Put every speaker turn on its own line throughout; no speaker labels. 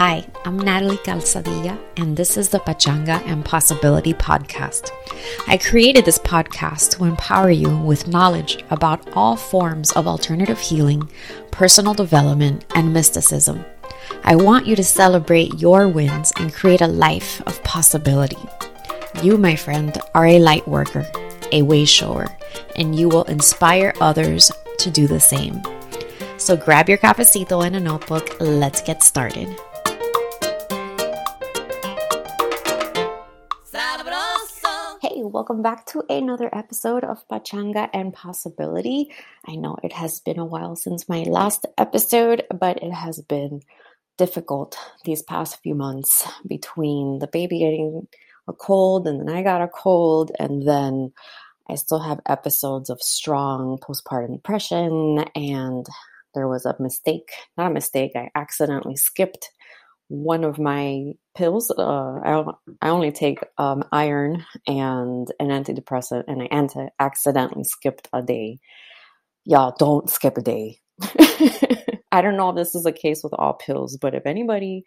Hi, I'm Natalie Calzadilla, and this is the Pachanga and Possibility Podcast. I created this podcast to empower you with knowledge about all forms of alternative healing, personal development, and mysticism. I want you to celebrate your wins and create a life of possibility. You, my friend, are a light worker, a way shower, and you will inspire others to do the same. So grab your cafecito and a notebook. Let's get started. Welcome back to another episode of Pachanga and Possibility. I know it has been a while since my last episode, but it has been difficult these past few months between the baby getting a cold and then I got a cold and then I still have episodes of strong postpartum depression and there was a mistake, not a mistake, I accidentally skipped one of my pills. Uh, I, I only take um, iron and an antidepressant, and I anti- accidentally skipped a day. Y'all don't skip a day. I don't know if this is the case with all pills, but if anybody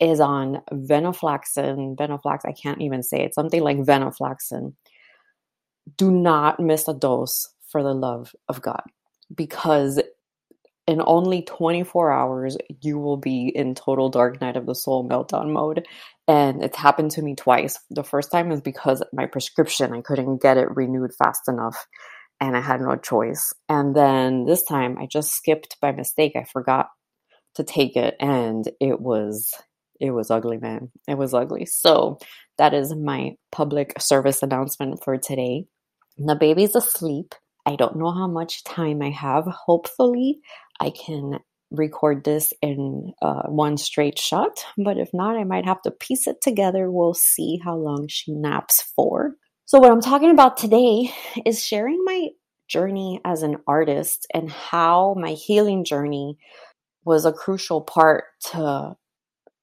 is on venlafaxine, venlafax, I can't even say it, something like venlafaxine, do not miss a dose for the love of God because in only 24 hours, you will be in total dark night of the soul meltdown mode. And it's happened to me twice. The first time is because my prescription, I couldn't get it renewed fast enough and I had no choice. And then this time I just skipped by mistake. I forgot to take it and it was it was ugly, man. It was ugly. So that is my public service announcement for today. The baby's asleep. I don't know how much time I have. Hopefully, I can record this in uh, one straight shot, but if not, I might have to piece it together. We'll see how long she naps for. So, what I'm talking about today is sharing my journey as an artist and how my healing journey was a crucial part to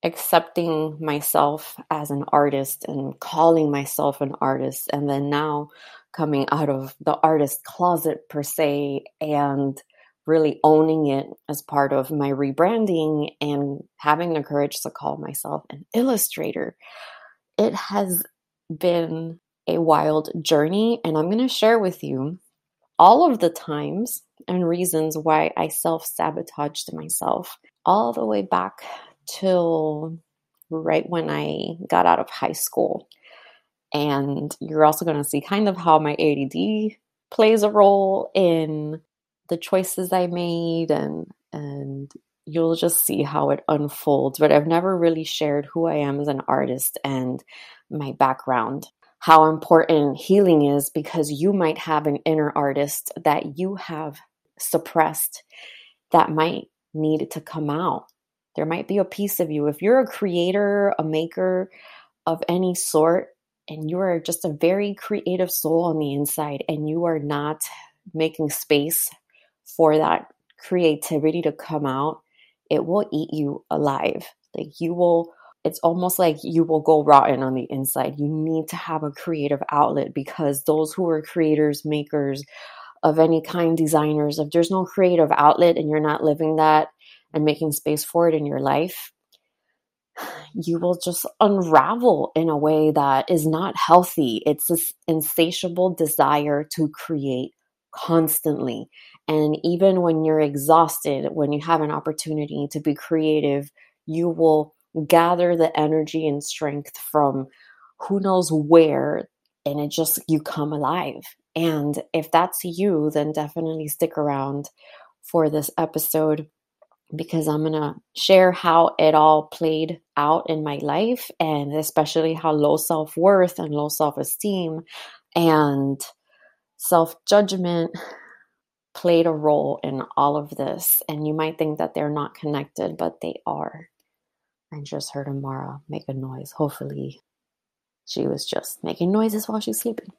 accepting myself as an artist and calling myself an artist, and then now coming out of the artist closet per se and really owning it as part of my rebranding and having the courage to call myself an illustrator. It has been a wild journey, and I'm going to share with you all of the times and reasons why I self sabotaged myself, all the way back till right when I got out of high school. And you're also going to see kind of how my ADD plays a role in the choices I made and and you'll just see how it unfolds. But I've never really shared who I am as an artist and my background. How important healing is because you might have an inner artist that you have suppressed that might need to come out. There might be a piece of you. If you're a creator, a maker of any sort, and you are just a very creative soul on the inside, and you are not making space for that creativity to come out, it will eat you alive. Like you will, it's almost like you will go rotten on the inside. You need to have a creative outlet because those who are creators, makers of any kind, designers, if there's no creative outlet and you're not living that and making space for it in your life, you will just unravel in a way that is not healthy. It's this insatiable desire to create constantly. And even when you're exhausted, when you have an opportunity to be creative, you will gather the energy and strength from who knows where, and it just, you come alive. And if that's you, then definitely stick around for this episode because I'm going to share how it all played out in my life and especially how low self worth and low self esteem and self judgment played a role in all of this. And you might think that they're not connected, but they are. I just heard Amara make a noise. Hopefully, she was just making noises while she's sleeping.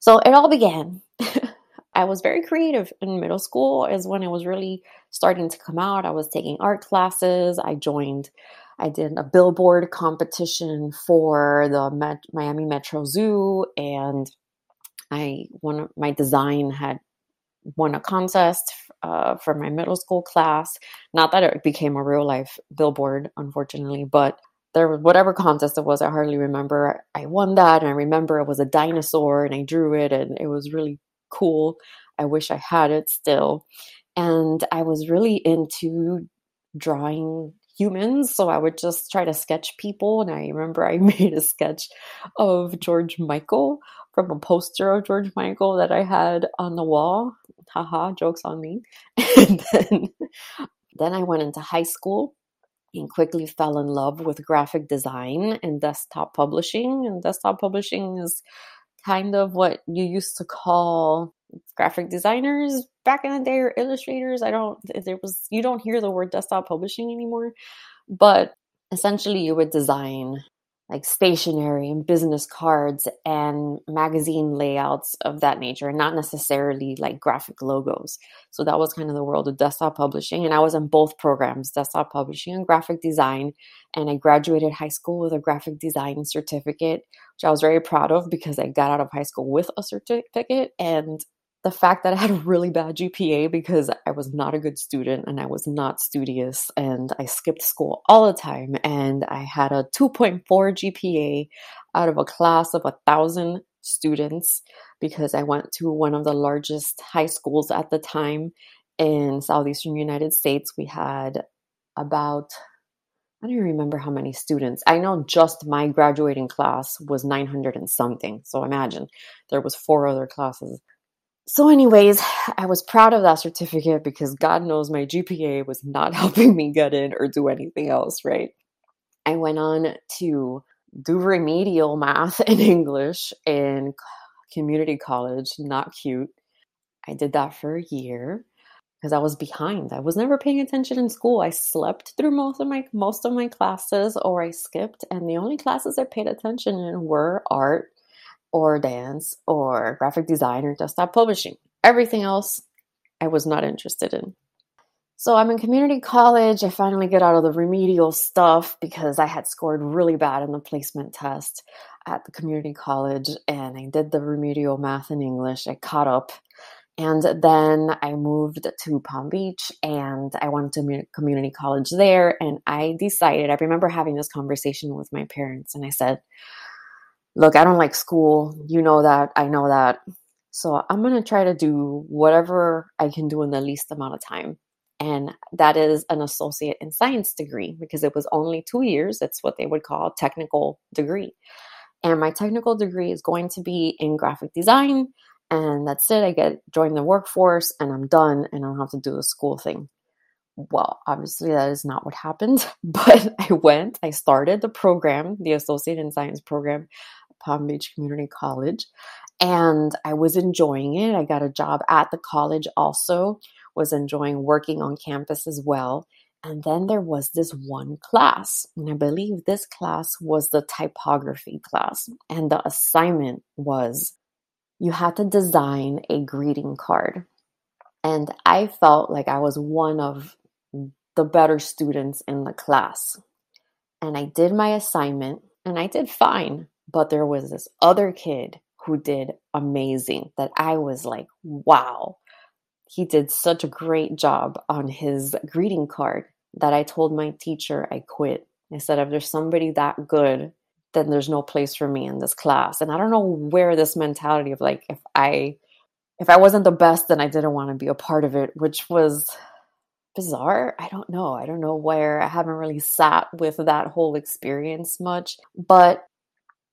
So it all began. I was very creative in middle school, is when it was really starting to come out. I was taking art classes. I joined, I did a billboard competition for the Met- Miami Metro Zoo, and I one of my design had won a contest uh, for my middle school class. Not that it became a real life billboard, unfortunately, but there was whatever contest it was. I hardly remember. I won that, and I remember it was a dinosaur, and I drew it, and it was really cool. I wish I had it still. And I was really into drawing humans. So I would just try to sketch people. And I remember I made a sketch of George Michael from a poster of George Michael that I had on the wall. Haha, jokes on me. And then, then I went into high school and quickly fell in love with graphic design and desktop publishing. And desktop publishing is kind of what you used to call graphic designers back in the day or illustrators. I don't, there was, you don't hear the word desktop publishing anymore, but essentially you would design like stationery and business cards and magazine layouts of that nature, and not necessarily like graphic logos. So that was kind of the world of desktop publishing. And I was in both programs, desktop publishing and graphic design. And I graduated high school with a graphic design certificate, which I was very proud of because I got out of high school with a certificate. And the fact that I had a really bad GPA because I was not a good student and I was not studious and I skipped school all the time and I had a 2.4 GPA out of a class of a thousand students because I went to one of the largest high schools at the time in southeastern United States. We had about I don't remember how many students. I know just my graduating class was 900 and something. So imagine there was four other classes so anyways i was proud of that certificate because god knows my gpa was not helping me get in or do anything else right? I went on to do remedial math and english in community college not cute. I did that for a year because i was behind. I was never paying attention in school. I slept through most of my most of my classes or i skipped and the only classes i paid attention in were art or dance or graphic design or desktop publishing. Everything else I was not interested in. So I'm in community college. I finally get out of the remedial stuff because I had scored really bad in the placement test at the community college and I did the remedial math and English. I caught up. And then I moved to Palm Beach and I went to community college there. And I decided, I remember having this conversation with my parents and I said, look, I don't like school. You know that. I know that. So I'm going to try to do whatever I can do in the least amount of time. And that is an associate in science degree because it was only two years. That's what they would call technical degree. And my technical degree is going to be in graphic design. And that's it. I get join the workforce and I'm done and I don't have to do the school thing. Well, obviously that is not what happened, but I went, I started the program, the associate in science program Palm Beach Community College. And I was enjoying it. I got a job at the college also, was enjoying working on campus as well. And then there was this one class, and I believe this class was the typography class. And the assignment was you had to design a greeting card. And I felt like I was one of the better students in the class. And I did my assignment and I did fine. But there was this other kid who did amazing that I was like, wow, he did such a great job on his greeting card that I told my teacher I quit. I said, if there's somebody that good, then there's no place for me in this class. And I don't know where this mentality of like, if I if I wasn't the best, then I didn't want to be a part of it, which was bizarre. I don't know. I don't know where I haven't really sat with that whole experience much. But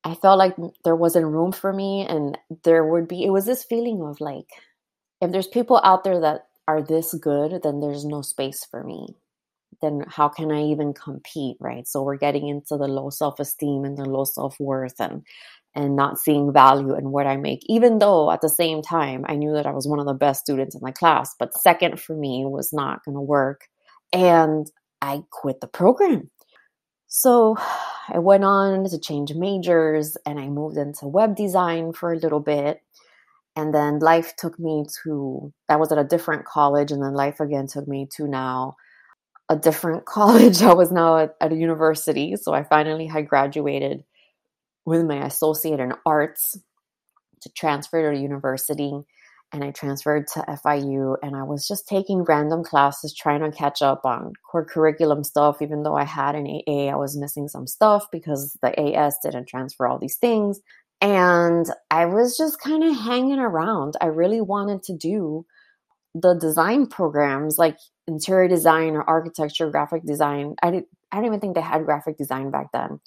I felt like there wasn't room for me, and there would be, it was this feeling of like, if there's people out there that are this good, then there's no space for me. Then how can I even compete, right? So we're getting into the low self esteem and the low self worth and and not seeing value in what I make, even though at the same time I knew that I was one of the best students in my class. But second for me was not going to work. And I quit the program. So I went on to change majors and I moved into web design for a little bit. And then life took me to, I was at a different college. And then life again took me to now a different college. I was now at, at a university. So I finally had graduated with my associate in arts to transfer to a university. And I transferred to FIU and I was just taking random classes trying to catch up on core curriculum stuff. Even though I had an AA I was missing some stuff because the AS didn't transfer all these things. And I was just kind of hanging around. I really wanted to do the design programs like interior design or architecture graphic design. I didn't I don't even think they had graphic design back then.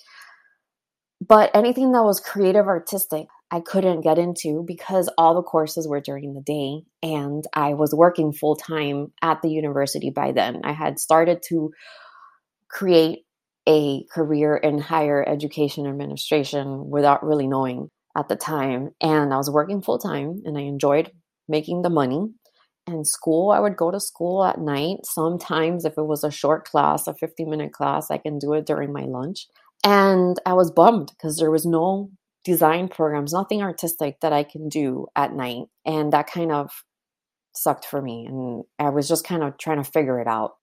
But anything that was creative artistic I couldn't get into because all the courses were during the day and I was working full time at the university by then. I had started to create a career in higher education administration without really knowing at the time. And I was working full time and I enjoyed making the money. And school, I would go to school at night. Sometimes, if it was a short class, a 50 minute class, I can do it during my lunch. And I was bummed because there was no design programs, nothing artistic that I can do at night. And that kind of sucked for me. And I was just kind of trying to figure it out.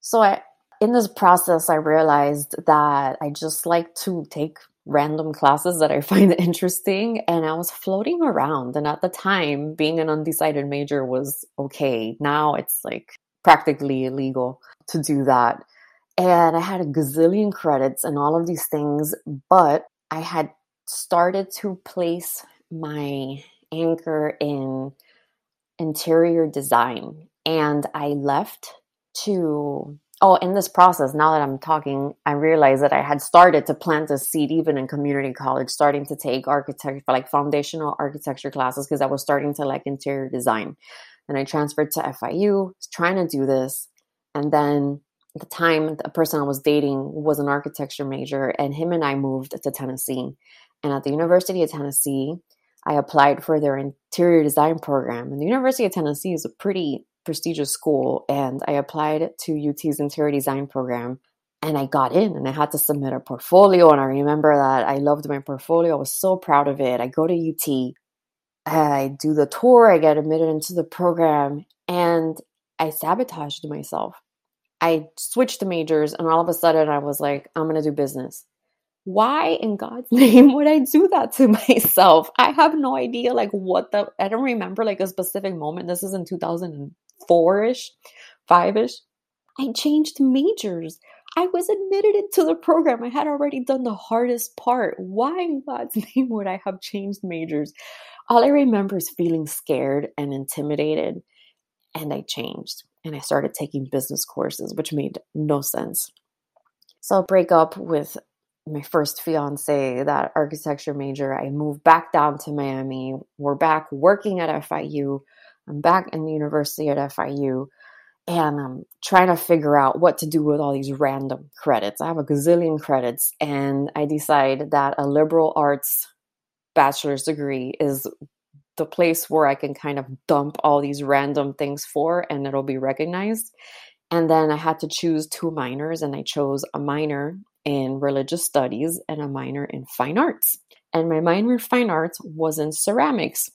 So I, in this process, I realized that I just like to take random classes that I find interesting. And I was floating around. And at the time, being an undecided major was okay. Now it's like practically illegal to do that. And I had a gazillion credits and all of these things, but I had started to place my anchor in interior design and I left to oh in this process now that I'm talking I realized that I had started to plant a seed even in community college starting to take architecture like foundational architecture classes because I was starting to like interior design. And I transferred to FIU trying to do this and then the time the person I was dating was an architecture major and him and I moved to Tennessee and at the University of Tennessee, I applied for their interior design program. And the University of Tennessee is a pretty prestigious school. And I applied to UT's interior design program and I got in and I had to submit a portfolio. And I remember that I loved my portfolio. I was so proud of it. I go to UT, I do the tour, I get admitted into the program, and I sabotaged myself. I switched majors, and all of a sudden I was like, I'm going to do business why in God's name would I do that to myself? I have no idea, like, what the, I don't remember like a specific moment. This is in 2004 ish, five ish. I changed majors. I was admitted into the program. I had already done the hardest part. Why in God's name would I have changed majors? All I remember is feeling scared and intimidated. And I changed and I started taking business courses, which made no sense. So, break up with my first fiance, that architecture major, I moved back down to Miami. We're back working at FIU. I'm back in the university at FIU and I'm trying to figure out what to do with all these random credits. I have a gazillion credits, and I decide that a liberal arts bachelor's degree is the place where I can kind of dump all these random things for and it'll be recognized. And then I had to choose two minors, and I chose a minor in religious studies and a minor in fine arts. And my minor in fine arts was in ceramics.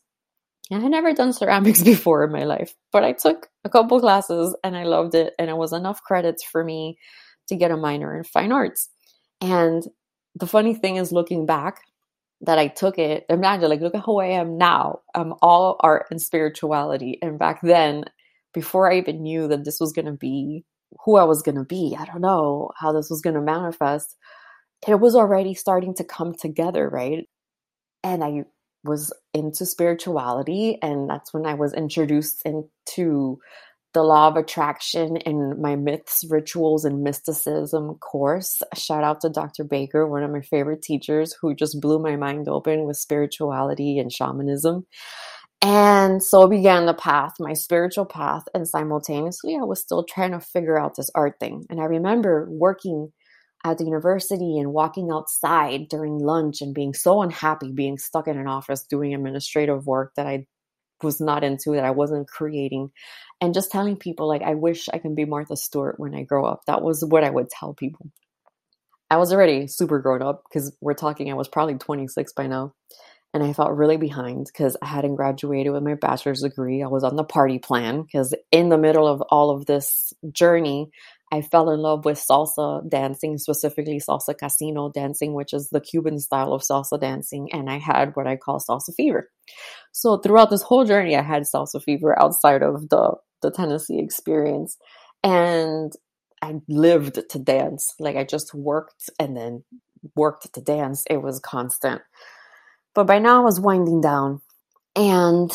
I had never done ceramics before in my life, but I took a couple classes and I loved it. And it was enough credits for me to get a minor in fine arts. And the funny thing is, looking back, that I took it, imagine, like, look at who I am now. I'm all art and spirituality. And back then, before I even knew that this was going to be who I was going to be. I don't know how this was going to manifest. It was already starting to come together, right? And I was into spirituality, and that's when I was introduced into the law of attraction in my myths, rituals, and mysticism course. Shout out to Dr. Baker, one of my favorite teachers who just blew my mind open with spirituality and shamanism. And so began the path, my spiritual path. And simultaneously, I was still trying to figure out this art thing. And I remember working at the university and walking outside during lunch and being so unhappy being stuck in an office doing administrative work that I was not into, that I wasn't creating. And just telling people, like, I wish I can be Martha Stewart when I grow up. That was what I would tell people. I was already super grown up because we're talking, I was probably 26 by now and I felt really behind because I hadn't graduated with my bachelor's degree. I was on the party plan because in the middle of all of this journey, I fell in love with salsa dancing, specifically salsa casino dancing, which is the Cuban style of salsa dancing. And I had what I call salsa fever. So throughout this whole journey, I had salsa fever outside of the, the Tennessee experience. And I lived to dance. Like I just worked and then worked to dance. It was constant. But by now I was winding down. And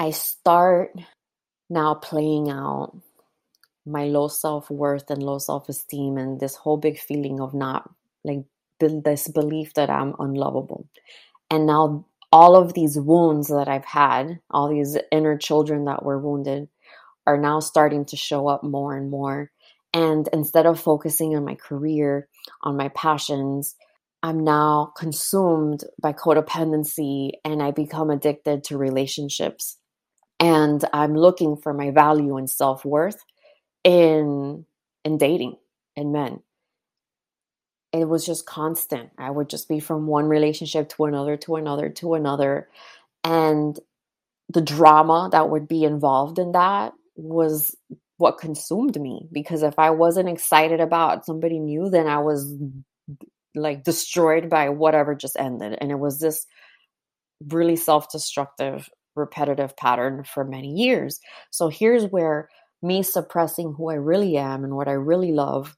I start now playing out my low self worth and low self esteem and this whole big feeling of not like this belief that I'm unlovable. And now all of these wounds that I've had, all these inner children that were wounded, are now starting to show up more and more. And instead of focusing on my career, on my passions, I'm now consumed by codependency and I become addicted to relationships. And I'm looking for my value and self worth in in dating in men. It was just constant. I would just be from one relationship to another to another to another. And the drama that would be involved in that was what consumed me because if i wasn't excited about somebody new then i was like destroyed by whatever just ended and it was this really self-destructive repetitive pattern for many years so here's where me suppressing who I really am and what I really love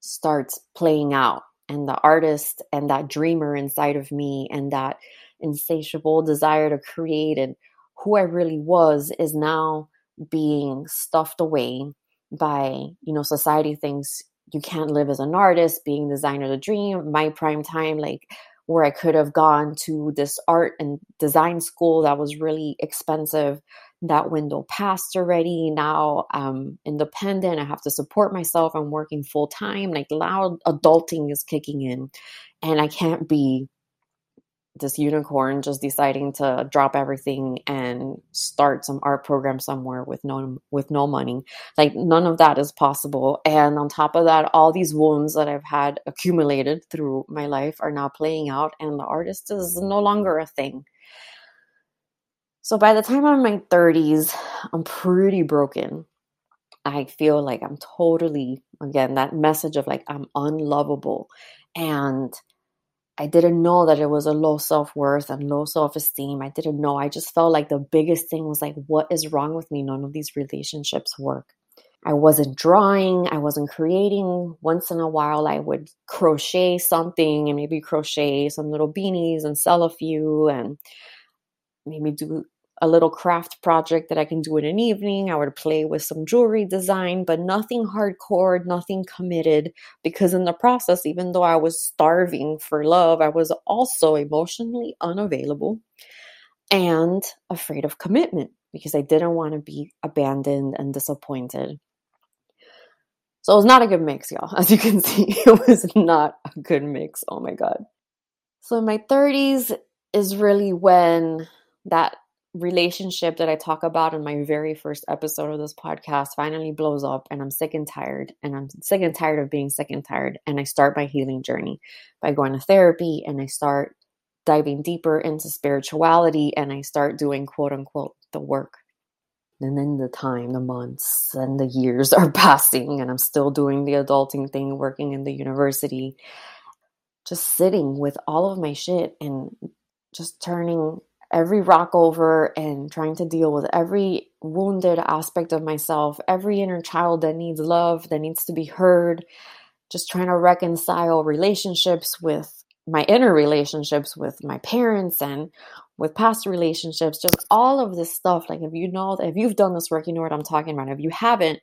starts playing out. And the artist and that dreamer inside of me and that insatiable desire to create and who I really was is now being stuffed away by, you know, society thinks you can't live as an artist, being designer the dream, my prime time, like where I could have gone to this art and design school that was really expensive that window passed already. Now I'm independent. I have to support myself. I'm working full time. Like loud adulting is kicking in. And I can't be this unicorn just deciding to drop everything and start some art program somewhere with no with no money like none of that is possible and on top of that all these wounds that i've had accumulated through my life are now playing out and the artist is no longer a thing so by the time I'm in my 30s, I'm pretty broken. I feel like I'm totally, again, that message of like, I'm unlovable. And I didn't know that it was a low self worth and low self esteem. I didn't know. I just felt like the biggest thing was like, what is wrong with me? None of these relationships work. I wasn't drawing, I wasn't creating. Once in a while, I would crochet something and maybe crochet some little beanies and sell a few and maybe do a little craft project that I can do in an evening. I would play with some jewelry design, but nothing hardcore, nothing committed. Because in the process, even though I was starving for love, I was also emotionally unavailable and afraid of commitment because I didn't want to be abandoned and disappointed. So it was not a good mix, y'all. As you can see, it was not a good mix. Oh my God. So in my 30s is really when that relationship that I talk about in my very first episode of this podcast finally blows up and I'm sick and tired and I'm sick and tired of being sick and tired and I start my healing journey by going to therapy and I start diving deeper into spirituality and I start doing quote unquote the work. And then the time, the months and the years are passing and I'm still doing the adulting thing, working in the university, just sitting with all of my shit and just turning every rock over and trying to deal with every wounded aspect of myself, every inner child that needs love, that needs to be heard, just trying to reconcile relationships with my inner relationships with my parents and with past relationships, just all of this stuff. Like, if you know, if you've done this work, you know what I'm talking about. If you haven't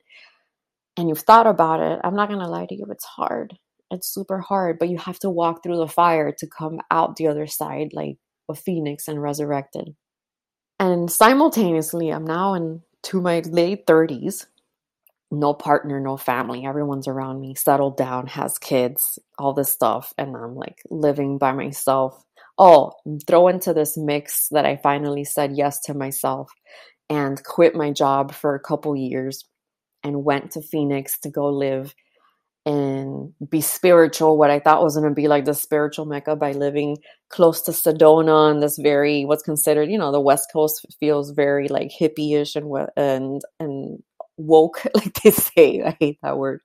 and you've thought about it, I'm not going to lie to you, it's hard. It's super hard, but you have to walk through the fire to come out the other side like phoenix and resurrected. And simultaneously, I'm now into my late 30s. No partner, no family. Everyone's around me, settled down, has kids, all this stuff. And I'm like living by myself. Oh, throw into this mix that I finally said yes to myself and quit my job for a couple years and went to Phoenix to go live and be spiritual, what I thought was going to be like the spiritual mecca by living close to Sedona and this very what's considered, you know, the West Coast feels very like hippie-ish and and and woke, like they say. I hate that word.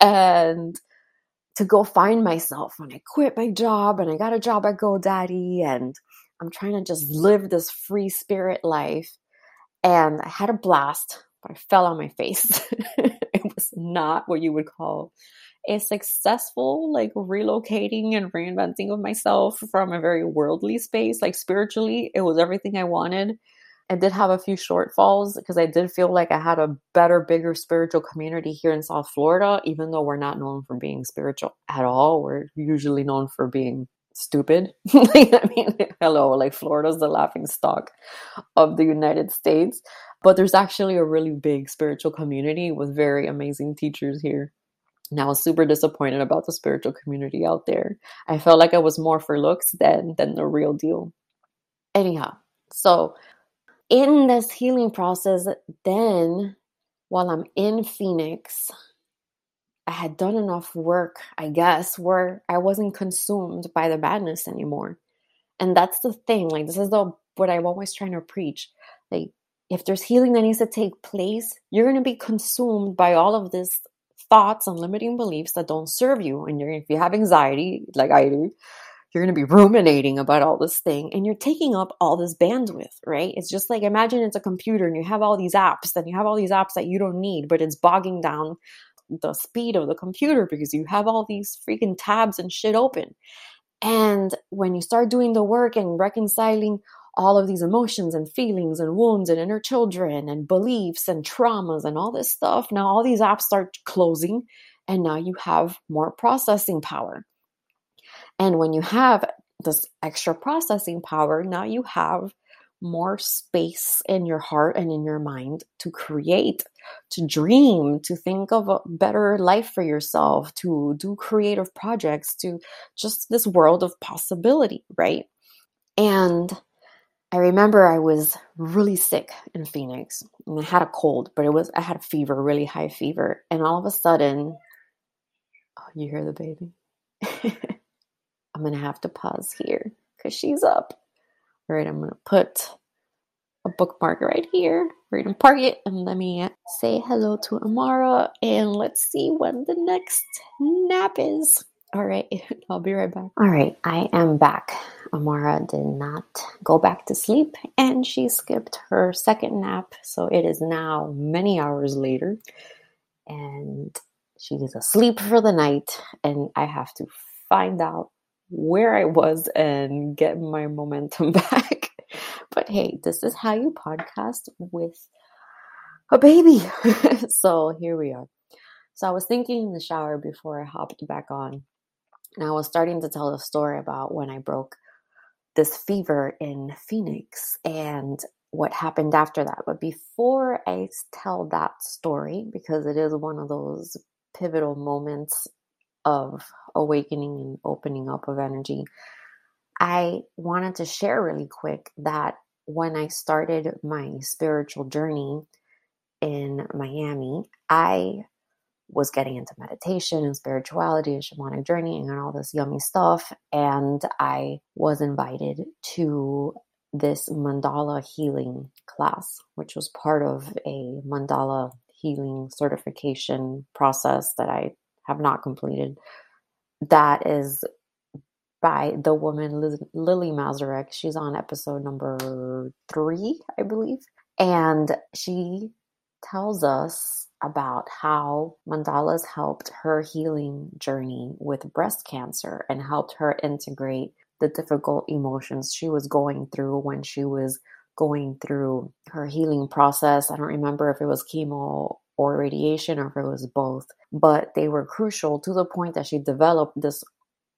And to go find myself when I quit my job and I got a job at GoDaddy and I'm trying to just live this free spirit life. And I had a blast, but I fell on my face. not what you would call a successful like relocating and reinventing of myself from a very worldly space. Like spiritually it was everything i wanted. I did have a few shortfalls because i did feel like i had a better bigger spiritual community here in south florida even though we're not known for being spiritual at all. We're usually known for being stupid i mean hello like florida's the laughing stock of the united states but there's actually a really big spiritual community with very amazing teachers here and I was super disappointed about the spiritual community out there. I felt like I was more for looks than than the real deal. Anyhow, so in this healing process, then while I'm in Phoenix, I had done enough work, I guess, where I wasn't consumed by the badness anymore. And that's the thing. Like this is the what I'm always trying to preach. Like if there's healing that needs to take place, you're going to be consumed by all of this thoughts and limiting beliefs that don't serve you. And you're, if you have anxiety, like I do, you're going to be ruminating about all this thing and you're taking up all this bandwidth, right? It's just like imagine it's a computer and you have all these apps and you have all these apps that you don't need, but it's bogging down the speed of the computer because you have all these freaking tabs and shit open. And when you start doing the work and reconciling all of these emotions and feelings and wounds and inner children and beliefs and traumas and all this stuff. Now, all these apps start closing, and now you have more processing power. And when you have this extra processing power, now you have more space in your heart and in your mind to create, to dream, to think of a better life for yourself, to do creative projects, to just this world of possibility, right? And I remember I was really sick in Phoenix. And I had a cold, but it was I had a fever, really high fever. And all of a sudden, oh, you hear the baby? I'm gonna have to pause here because she's up. All right, I'm gonna put a bookmark right here. We're gonna park it and let me say hello to Amara and let's see when the next nap is. All right, I'll be right back. All right, I am back. Amara did not go back to sleep and she skipped her second nap. So it is now many hours later and she is asleep for the night. And I have to find out where I was and get my momentum back. but hey, this is how you podcast with a baby. so here we are. So I was thinking in the shower before I hopped back on. And I was starting to tell the story about when I broke this fever in Phoenix and what happened after that. But before I tell that story, because it is one of those pivotal moments of awakening and opening up of energy, I wanted to share really quick that when I started my spiritual journey in Miami, I was getting into meditation and spirituality and shamanic journeying and all this yummy stuff. And I was invited to this mandala healing class, which was part of a mandala healing certification process that I have not completed. That is by the woman Liz- Lily Mazurek. She's on episode number three, I believe. And she tells us about how mandalas helped her healing journey with breast cancer and helped her integrate the difficult emotions she was going through when she was going through her healing process. I don't remember if it was chemo or radiation or if it was both, but they were crucial to the point that she developed this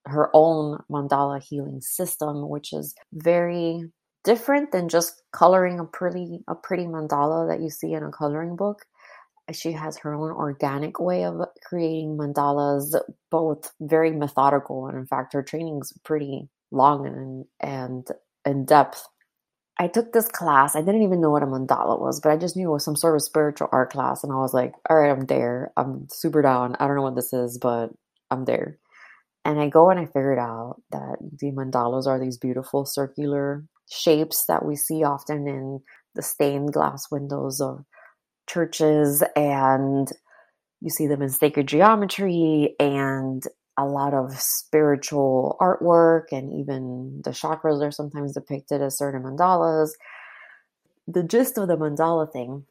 her own mandala healing system which is very different than just coloring a pretty a pretty mandala that you see in a coloring book she has her own organic way of creating mandalas, both very methodical and in fact her training's pretty long and and in depth. I took this class. I didn't even know what a mandala was, but I just knew it was some sort of spiritual art class, and I was like, "All right, I'm there. I'm super down. I don't know what this is, but I'm there." And I go and I figured out that the mandalas are these beautiful circular shapes that we see often in the stained glass windows of churches and you see them in sacred geometry and a lot of spiritual artwork and even the chakras are sometimes depicted as certain mandalas. The gist of the mandala thing,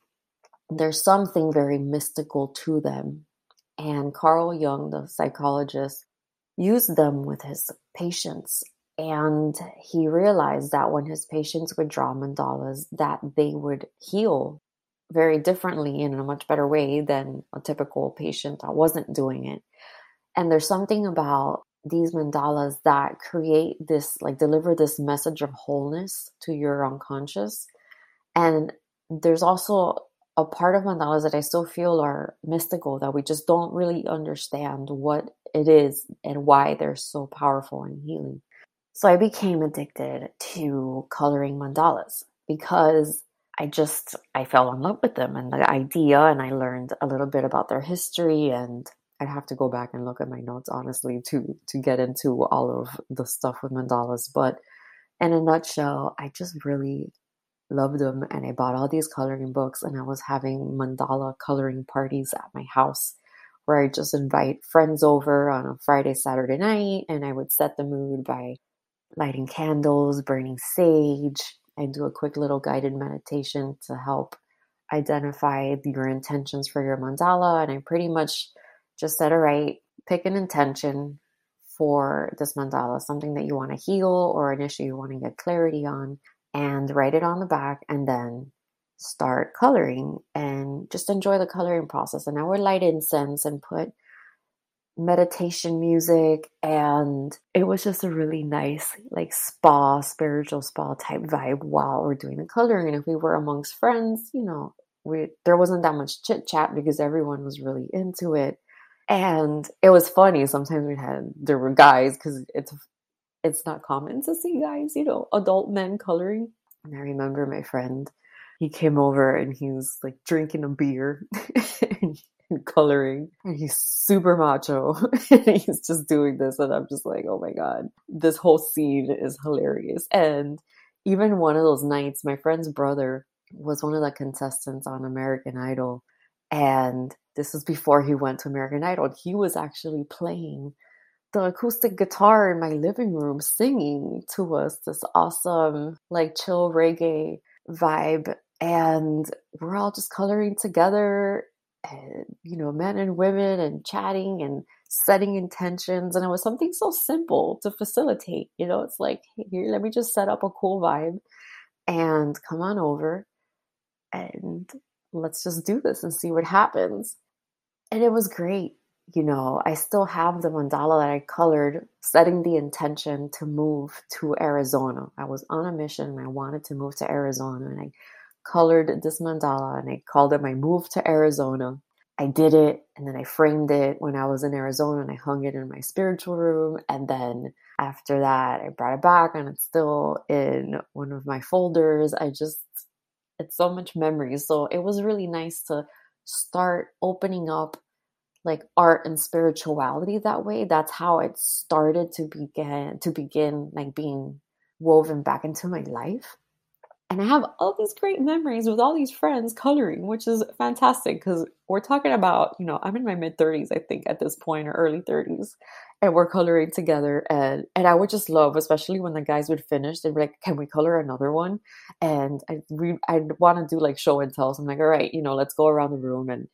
there's something very mystical to them. And Carl Jung, the psychologist, used them with his patients. And he realized that when his patients would draw mandalas, that they would heal very differently in a much better way than a typical patient that wasn't doing it. And there's something about these mandalas that create this, like, deliver this message of wholeness to your unconscious. And there's also a part of mandalas that I still feel are mystical, that we just don't really understand what it is and why they're so powerful and healing. So I became addicted to coloring mandalas because I just I fell in love with them and the idea and I learned a little bit about their history and I'd have to go back and look at my notes honestly to to get into all of the stuff with mandalas. But in a nutshell, I just really loved them and I bought all these coloring books and I was having mandala coloring parties at my house where I just invite friends over on a Friday, Saturday night and I would set the mood by lighting candles, burning sage. I do a quick little guided meditation to help identify your intentions for your mandala and I pretty much just set a right, pick an intention for this mandala, something that you want to heal or an issue you want to get clarity on, and write it on the back and then start coloring and just enjoy the coloring process. And I would light incense and put meditation music and it was just a really nice like spa spiritual spa type vibe while we're doing the coloring and if we were amongst friends you know we there wasn't that much chit chat because everyone was really into it and it was funny. Sometimes we had there were guys because it's it's not common to see guys, you know, adult men coloring. And I remember my friend, he came over and he was like drinking a beer and coloring, and he's super macho. and he's just doing this, and I'm just like, oh my god, this whole scene is hilarious. And even one of those nights, my friend's brother was one of the contestants on American Idol, and this was before he went to American Idol. He was actually playing the acoustic guitar in my living room, singing to us this awesome, like chill reggae vibe. And we're all just coloring together, and, you know, men and women, and chatting and setting intentions. And it was something so simple to facilitate. You know, it's like, here, let me just set up a cool vibe and come on over and let's just do this and see what happens. And it was great. You know, I still have the mandala that I colored, setting the intention to move to Arizona. I was on a mission and I wanted to move to Arizona. And I colored this mandala and I called it my move to Arizona. I did it and then I framed it when I was in Arizona and I hung it in my spiritual room. And then after that, I brought it back and it's still in one of my folders. I just it's so much memories. So it was really nice to start opening up like art and spirituality that way. That's how it started to begin to begin like being woven back into my life and I have all these great memories with all these friends coloring, which is fantastic because we're talking about, you know, I'm in my mid 30s, I think, at this point, or early 30s, and we're coloring together. And and I would just love, especially when the guys would finish, they'd be like, "Can we color another one?" And I we I want to do like show and tell. So I'm like, "All right, you know, let's go around the room and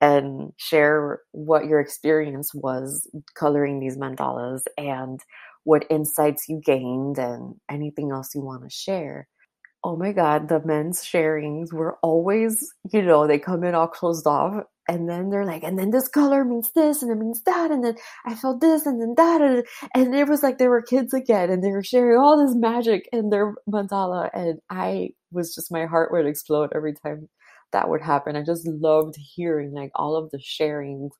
and share what your experience was coloring these mandalas and what insights you gained and anything else you want to share." oh my god, the men's sharings were always, you know, they come in all closed off and then they're like, and then this color means this and it means that, and then I felt this and then that, and, and it was like they were kids again, and they were sharing all this magic in their mandala, and I was just my heart would explode every time that would happen. I just loved hearing like all of the sharings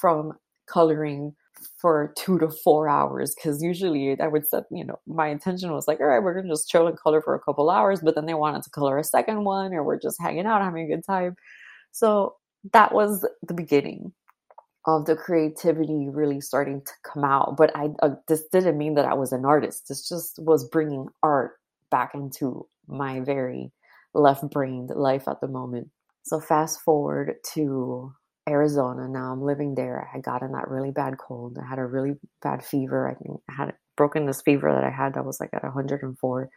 from coloring for two to four hours because usually I would set, you know, my intention was like, all right, we're gonna just chill and color for a couple hours, but then they wanted to color a second one, or we're just hanging out, having a good time. So that was the beginning of the creativity really starting to come out. But I uh, this didn't mean that I was an artist. This just was bringing art back into my very left brained life at the moment. So fast forward to Arizona. Now I'm living there. I had gotten that really bad cold. I had a really bad fever. I think I had broken this fever that I had that was like at 104.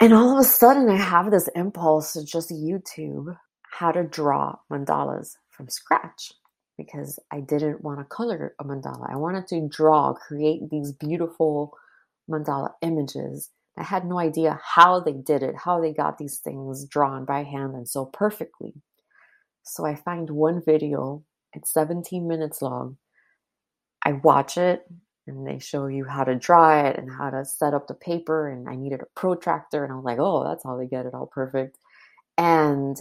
And all of a sudden, I have this impulse to just YouTube how to draw mandalas from scratch because I didn't want to color a mandala. I wanted to draw, create these beautiful mandala images I had no idea how they did it, how they got these things drawn by hand and so perfectly. So I find one video, it's 17 minutes long. I watch it and they show you how to draw it and how to set up the paper. And I needed a protractor, and I was like, oh, that's how they get it all perfect. And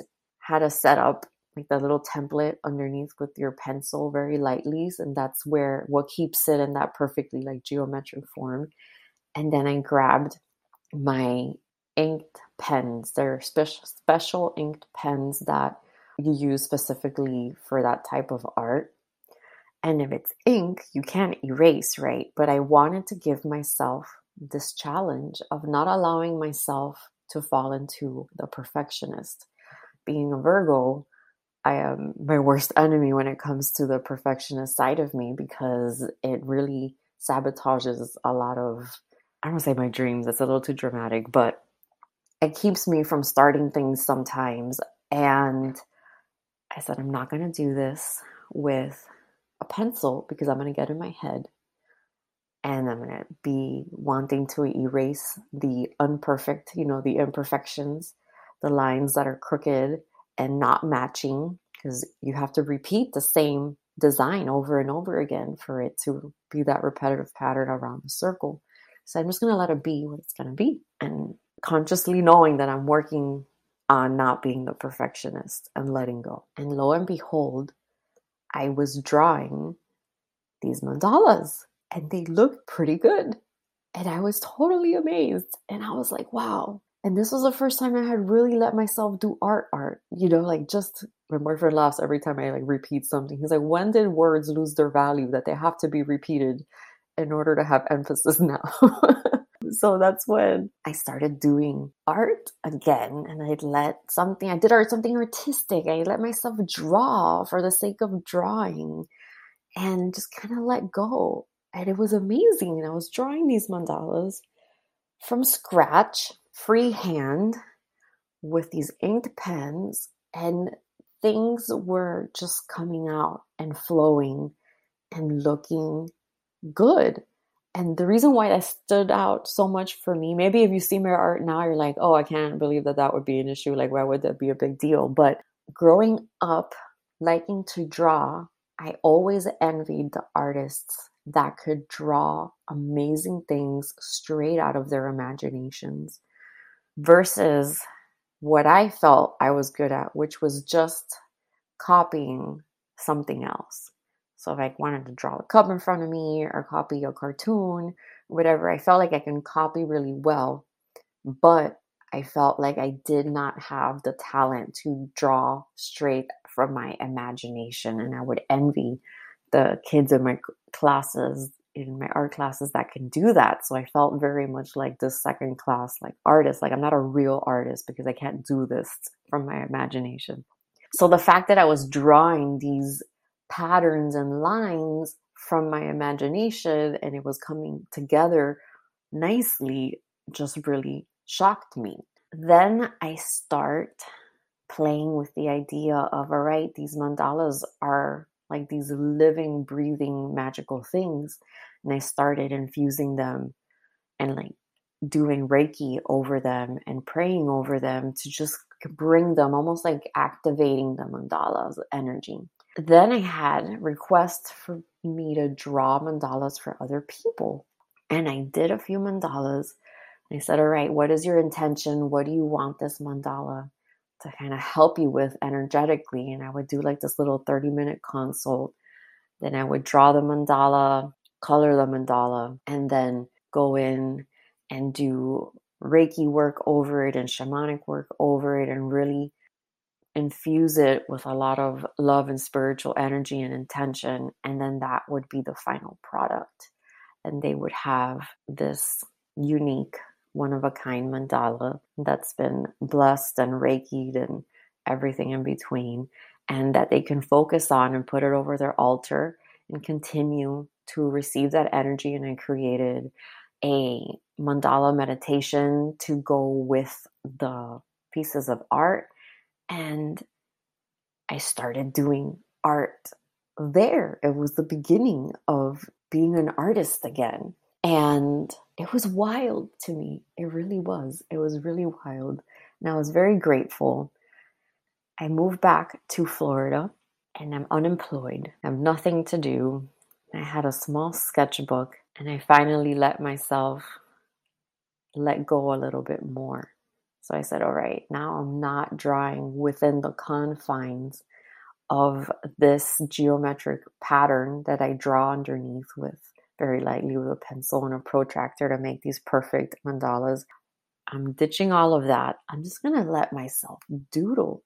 how to set up like the little template underneath with your pencil very lightly. And that's where what keeps it in that perfectly like geometric form. And then I grabbed my inked pens. They're special special inked pens that you use specifically for that type of art. And if it's ink, you can't erase, right? But I wanted to give myself this challenge of not allowing myself to fall into the perfectionist. Being a Virgo, I am my worst enemy when it comes to the perfectionist side of me because it really sabotages a lot of I don't want to say my dreams, it's a little too dramatic, but it keeps me from starting things sometimes. And I said, I'm not going to do this with a pencil because I'm going to get in my head and I'm going to be wanting to erase the unperfect, you know, the imperfections, the lines that are crooked and not matching because you have to repeat the same design over and over again for it to be that repetitive pattern around the circle. So I'm just going to let it be what it's going to be and consciously knowing that I'm working on not being the perfectionist and letting go. And lo and behold, I was drawing these mandalas and they looked pretty good. And I was totally amazed. And I was like, wow. And this was the first time I had really let myself do art art. You know, like just my boyfriend laughs every time I like repeat something. He's like, when did words lose their value that they have to be repeated in order to have emphasis now. so that's when I started doing art again and I let something I did art something artistic. I let myself draw for the sake of drawing and just kind of let go. And it was amazing. And I was drawing these mandalas from scratch, freehand, with these inked pens, and things were just coming out and flowing and looking good. And the reason why that stood out so much for me, maybe if you see my art now, you're like, oh, I can't believe that that would be an issue. Like, why would that be a big deal? But growing up, liking to draw, I always envied the artists that could draw amazing things straight out of their imaginations versus what I felt I was good at, which was just copying something else. So if I wanted to draw a cup in front of me or copy a cartoon, whatever, I felt like I can copy really well. But I felt like I did not have the talent to draw straight from my imagination. And I would envy the kids in my classes, in my art classes that can do that. So I felt very much like this second class, like artist. Like I'm not a real artist because I can't do this from my imagination. So the fact that I was drawing these patterns and lines from my imagination and it was coming together nicely just really shocked me. Then I start playing with the idea of all right, these mandalas are like these living, breathing, magical things. And I started infusing them and like doing Reiki over them and praying over them to just bring them almost like activating the mandala's energy. Then I had requests for me to draw mandalas for other people. And I did a few mandalas. I said, All right, what is your intention? What do you want this mandala to kind of help you with energetically? And I would do like this little 30 minute consult. Then I would draw the mandala, color the mandala, and then go in and do Reiki work over it and shamanic work over it and really infuse it with a lot of love and spiritual energy and intention, and then that would be the final product. And they would have this unique, one of a kind mandala that's been blessed and reikied and everything in between, and that they can focus on and put it over their altar and continue to receive that energy. And I created a mandala meditation to go with the pieces of art. And I started doing art there. It was the beginning of being an artist again. And it was wild to me. It really was. It was really wild. And I was very grateful. I moved back to Florida and I'm unemployed. I have nothing to do. I had a small sketchbook and I finally let myself let go a little bit more. So I said, all right, now I'm not drawing within the confines of this geometric pattern that I draw underneath with very lightly with a pencil and a protractor to make these perfect mandalas. I'm ditching all of that. I'm just going to let myself doodle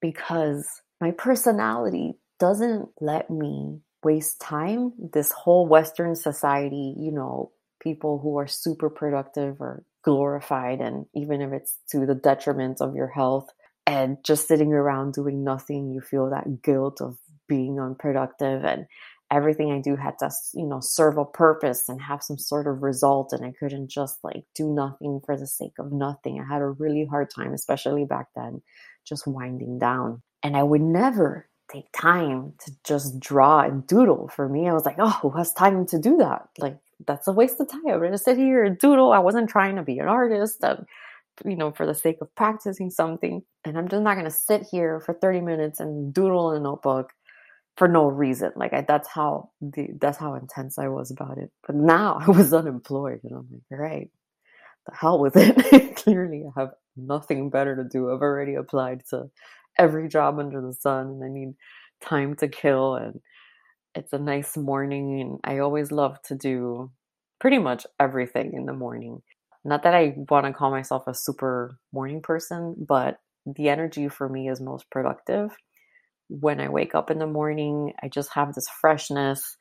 because my personality doesn't let me waste time. This whole Western society, you know, people who are super productive are glorified, and even if it's to the detriment of your health, and just sitting around doing nothing, you feel that guilt of being unproductive and everything I do had to, you know, serve a purpose and have some sort of result. And I couldn't just like do nothing for the sake of nothing. I had a really hard time, especially back then, just winding down. And I would never take time to just draw and doodle. For me, I was like, oh, who has time to do that? Like, that's a waste of time. I'm going to sit here and doodle. I wasn't trying to be an artist. And, you know, for the sake of practicing something. And I'm just not going to sit here for 30 minutes and doodle in a notebook for no reason. Like I, that's how the that's how intense I was about it. But now I was unemployed, and I'm like, right, the hell with it. Clearly, I have nothing better to do. I've already applied to every job under the sun, and I need time to kill. And it's a nice morning, and I always love to do pretty much everything in the morning. Not that I want to call myself a super morning person, but the energy for me is most productive when I wake up in the morning, I just have this freshness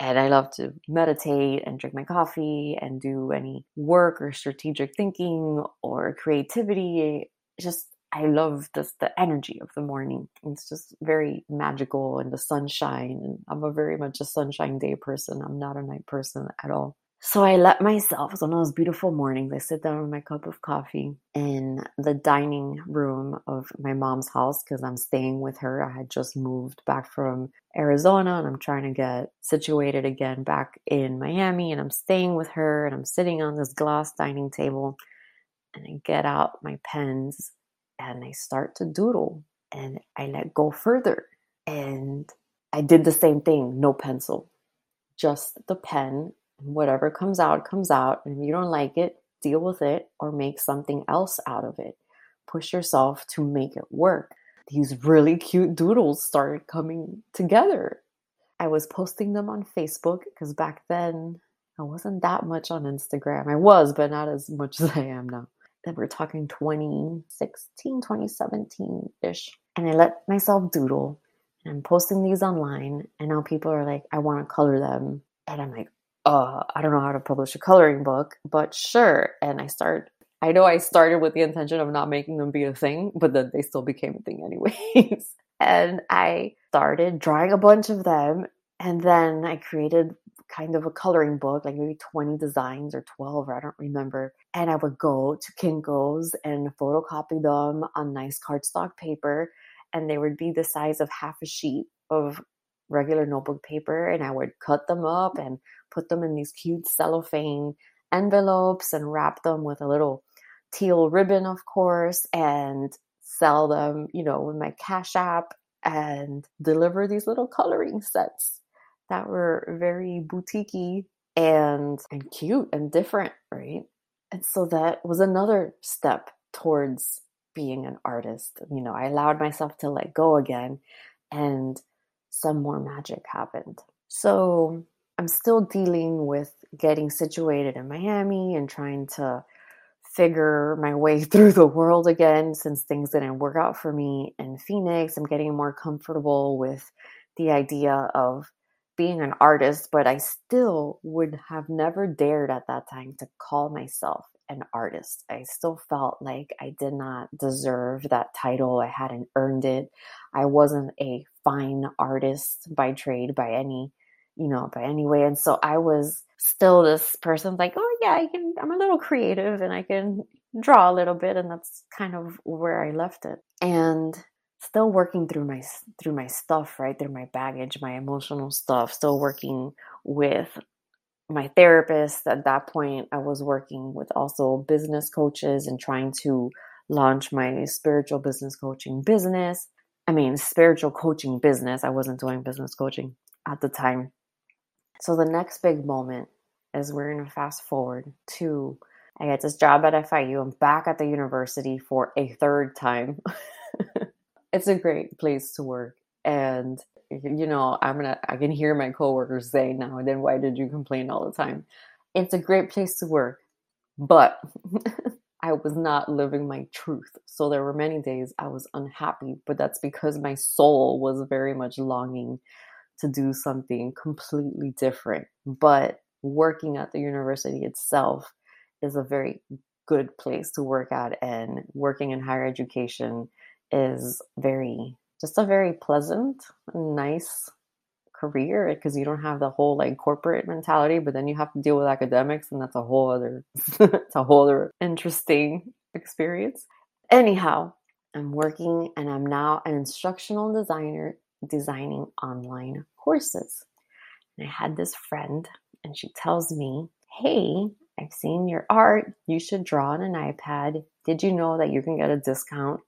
and I love to meditate and drink my coffee and do any work or strategic thinking or creativity. Just I love this the energy of the morning. It's just very magical and the sunshine. And I'm a very much a sunshine day person. I'm not a night person at all. So I let myself, on those beautiful mornings, I sit down with my cup of coffee in the dining room of my mom's house because I'm staying with her. I had just moved back from Arizona and I'm trying to get situated again back in Miami. And I'm staying with her and I'm sitting on this glass dining table and I get out my pens and I start to doodle and I let go further. And I did the same thing no pencil, just the pen whatever comes out, comes out. And if you don't like it, deal with it or make something else out of it. Push yourself to make it work. These really cute doodles started coming together. I was posting them on Facebook because back then I wasn't that much on Instagram. I was, but not as much as I am now. Then we're talking 2016, 2017 ish. And I let myself doodle and I'm posting these online. And now people are like, I want to color them. And I'm like, uh, I don't know how to publish a coloring book, but sure. And I start, I know I started with the intention of not making them be a thing, but then they still became a thing anyways. and I started drawing a bunch of them. And then I created kind of a coloring book, like maybe 20 designs or 12, or I don't remember. And I would go to Kinko's and photocopy them on nice cardstock paper. And they would be the size of half a sheet of regular notebook paper. And I would cut them up and put them in these cute cellophane envelopes and wrap them with a little teal ribbon, of course, and sell them, you know, with my Cash App and deliver these little coloring sets that were very boutiquey and and cute and different, right? And so that was another step towards being an artist. You know, I allowed myself to let go again and some more magic happened. So I'm still dealing with getting situated in Miami and trying to figure my way through the world again since things didn't work out for me in Phoenix. I'm getting more comfortable with the idea of being an artist, but I still would have never dared at that time to call myself an artist. I still felt like I did not deserve that title. I hadn't earned it. I wasn't a fine artist by trade by any, you know, by any way. And so I was still this person's like, oh yeah, I can I'm a little creative and I can draw a little bit and that's kind of where I left it. And still working through my through my stuff, right? Through my baggage, my emotional stuff, still working with my therapist at that point i was working with also business coaches and trying to launch my spiritual business coaching business i mean spiritual coaching business i wasn't doing business coaching at the time so the next big moment is we're going to fast forward to i get this job at fiu i'm back at the university for a third time it's a great place to work and you know, I'm gonna I can hear my coworkers say now, and then why did you complain all the time? It's a great place to work, but I was not living my truth. So there were many days I was unhappy, but that's because my soul was very much longing to do something completely different. But working at the university itself is a very good place to work at, and working in higher education is very just a very pleasant, nice career because you don't have the whole like corporate mentality, but then you have to deal with academics, and that's a whole other, it's a whole other interesting experience. Anyhow, I'm working and I'm now an instructional designer designing online courses. And I had this friend, and she tells me, Hey, I've seen your art. You should draw on an iPad. Did you know that you can get a discount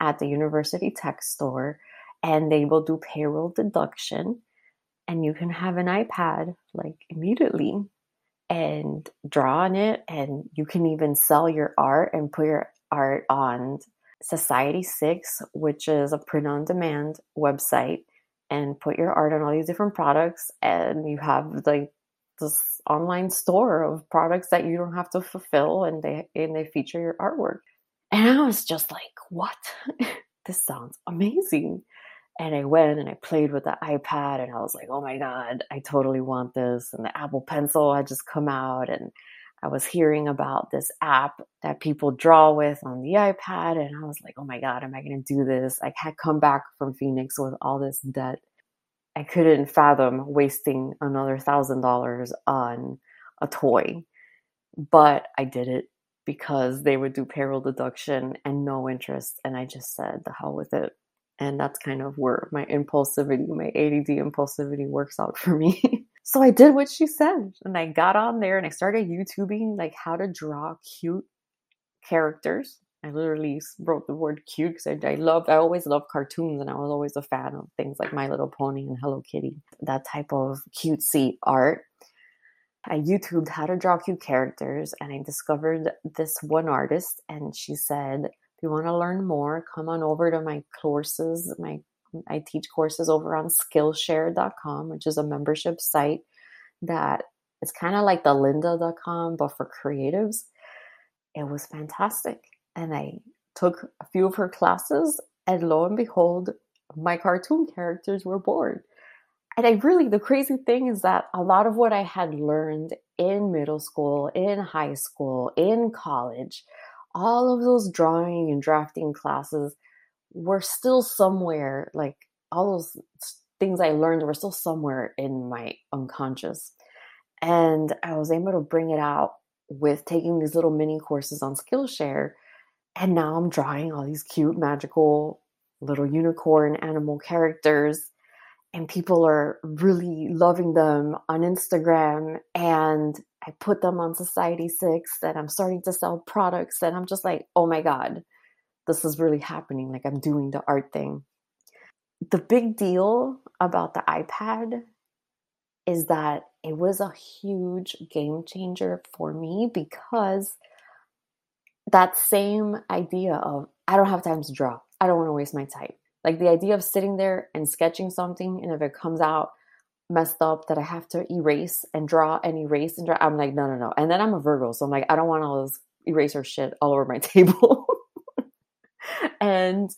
at the university tech store and they will do payroll deduction and you can have an iPad like immediately and draw on it and you can even sell your art and put your art on Society 6 which is a print on demand website and put your art on all these different products and you have like this online store of products that you don't have to fulfill and they and they feature your artwork and I was just like, what? this sounds amazing. And I went and I played with the iPad and I was like, oh my God, I totally want this. And the Apple Pencil had just come out and I was hearing about this app that people draw with on the iPad. And I was like, oh my God, am I going to do this? I had come back from Phoenix with all this debt. I couldn't fathom wasting another thousand dollars on a toy, but I did it because they would do payroll deduction and no interest. And I just said, the hell with it. And that's kind of where my impulsivity, my ADD impulsivity works out for me. so I did what she said. And I got on there and I started YouTubing like how to draw cute characters. I literally wrote the word cute because I, I love, I always love cartoons and I was always a fan of things like My Little Pony and Hello Kitty, that type of cutesy art. I YouTubed how to draw cute characters and I discovered this one artist and she said, if you want to learn more, come on over to my courses. My I teach courses over on Skillshare.com, which is a membership site that it's kind of like the lynda.com, but for creatives. It was fantastic. And I took a few of her classes, and lo and behold, my cartoon characters were born and I really, the crazy thing is that a lot of what I had learned in middle school, in high school, in college, all of those drawing and drafting classes were still somewhere, like all those things I learned were still somewhere in my unconscious. And I was able to bring it out with taking these little mini courses on Skillshare. And now I'm drawing all these cute, magical little unicorn animal characters and people are really loving them on Instagram and I put them on Society 6 and I'm starting to sell products and I'm just like, "Oh my god, this is really happening. Like I'm doing the art thing." The big deal about the iPad is that it was a huge game changer for me because that same idea of I don't have time to draw. I don't want to waste my time. Like the idea of sitting there and sketching something, and if it comes out messed up that I have to erase and draw and erase and draw, I'm like, no, no, no. And then I'm a Virgo, so I'm like, I don't want all this eraser shit all over my table. and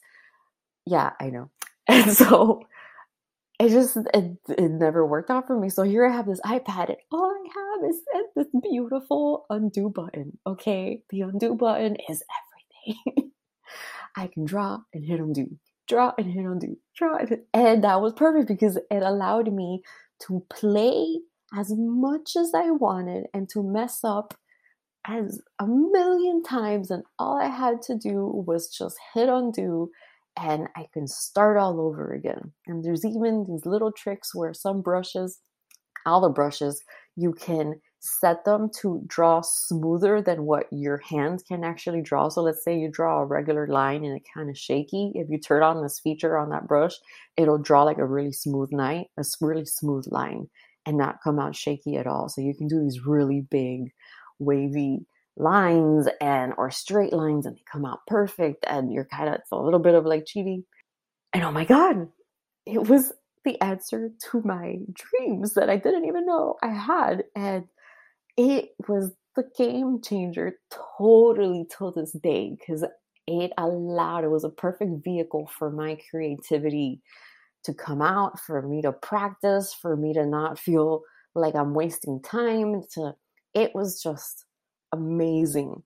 yeah, I know. And so it just it, it never worked out for me. So here I have this iPad, and all I have is this beautiful undo button. Okay, the undo button is everything. I can draw and hit undo, draw and hit undo, draw and, and that was perfect because it allowed me to play as much as I wanted and to mess up as a million times. And all I had to do was just hit undo and I can start all over again. And there's even these little tricks where some brushes, all the brushes, you can set them to draw smoother than what your hand can actually draw. So let's say you draw a regular line and it's kind of shaky. If you turn on this feature on that brush, it'll draw like a really smooth line, a really smooth line and not come out shaky at all. So you can do these really big wavy lines and or straight lines and they come out perfect and you're kind of it's a little bit of like cheating. And oh my god, it was the answer to my dreams that I didn't even know I had and it was the game changer totally to this day because it allowed it was a perfect vehicle for my creativity to come out, for me to practice, for me to not feel like I'm wasting time. To it was just amazing.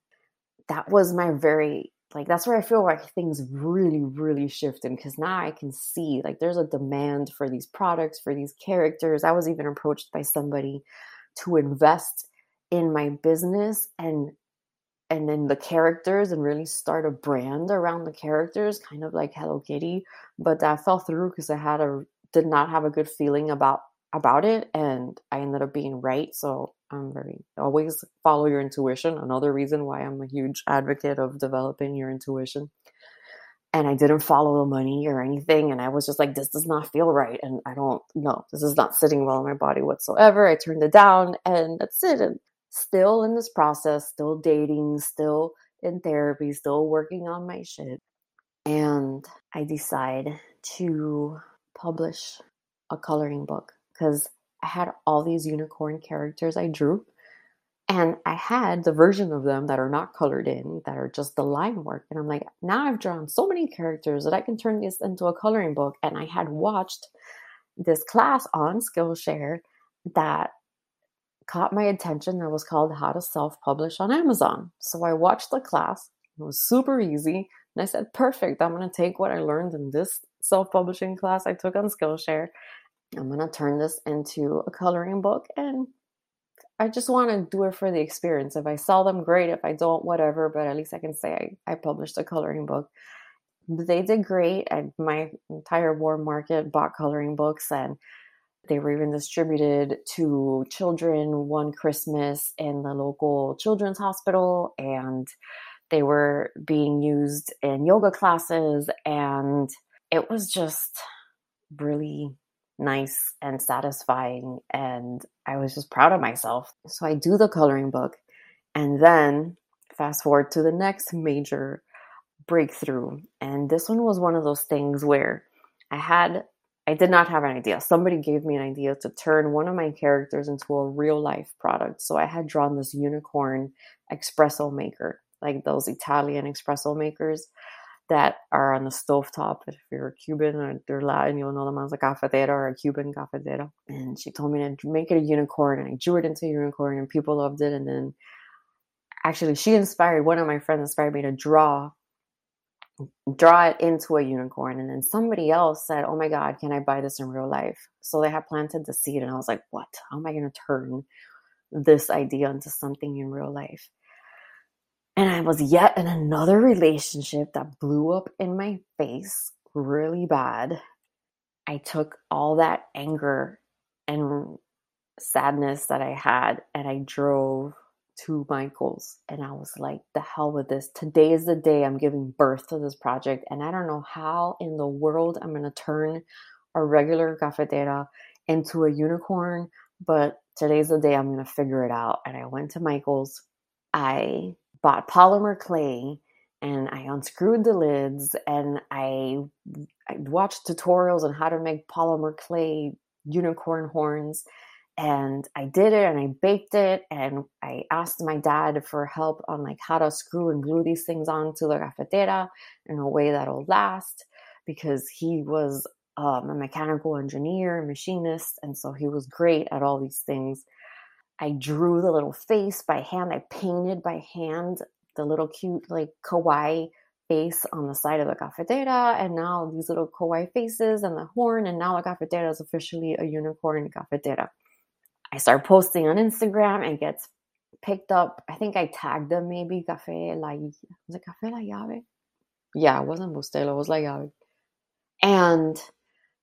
That was my very like that's where I feel like things really, really shifted because now I can see like there's a demand for these products, for these characters. I was even approached by somebody to invest in my business and and then the characters and really start a brand around the characters, kind of like Hello Kitty. But that fell through because I had a did not have a good feeling about about it, and I ended up being right. So I'm very always follow your intuition. Another reason why I'm a huge advocate of developing your intuition. And I didn't follow the money or anything, and I was just like, "This does not feel right," and I don't know. This is not sitting well in my body whatsoever. I turned it down, and that's it. And still in this process, still dating, still in therapy, still working on my shit. And I decide to publish a coloring book because I had all these unicorn characters I drew. And I had the version of them that are not colored in, that are just the line work. And I'm like, now I've drawn so many characters that I can turn this into a coloring book. And I had watched this class on Skillshare that caught my attention that was called How to Self Publish on Amazon. So I watched the class. It was super easy. And I said, perfect. I'm going to take what I learned in this self publishing class I took on Skillshare. I'm going to turn this into a coloring book. And I just want to do it for the experience. If I sell them, great. If I don't, whatever. But at least I can say I, I published a coloring book. They did great. I, my entire warm market bought coloring books and they were even distributed to children one Christmas in the local children's hospital, and they were being used in yoga classes. And it was just really nice and satisfying. And I was just proud of myself. So I do the coloring book. And then fast forward to the next major breakthrough. And this one was one of those things where I had I did not have an idea. Somebody gave me an idea to turn one of my characters into a real life product. So I had drawn this unicorn espresso maker, like those Italian espresso makers that are on the stovetop. If you're a Cuban or they're Latin, you'll know them as a cafetera or a Cuban cafetera. And she told me to make it a unicorn, and I drew it into a unicorn, and people loved it. And then actually, she inspired one of my friends inspired me to draw draw it into a unicorn. And then somebody else said, Oh my God, can I buy this in real life? So they had planted the seed. And I was like, What? How am I going to turn this idea into something in real life? And I was yet in another relationship that blew up in my face really bad. I took all that anger and sadness that I had and I drove to Michael's and I was like, the hell with this. Today is the day I'm giving birth to this project. And I don't know how in the world I'm going to turn a regular cafetera into a unicorn, but today's the day I'm going to figure it out. And I went to Michael's. I bought polymer clay and I unscrewed the lids and I, I watched tutorials on how to make polymer clay unicorn horns and I did it and I baked it and I asked my dad for help on like how to screw and glue these things onto the cafetera in a way that'll last because he was um, a mechanical engineer, machinist, and so he was great at all these things. I drew the little face by hand. I painted by hand the little cute like kawaii face on the side of the cafetera, and now these little kawaii faces and the horn, and now the cafetera is officially a unicorn cafetera. I start posting on Instagram and gets picked up. I think I tagged them maybe Café La was it Café La Llave? Yeah, it wasn't Bustelo, it was La Llave. And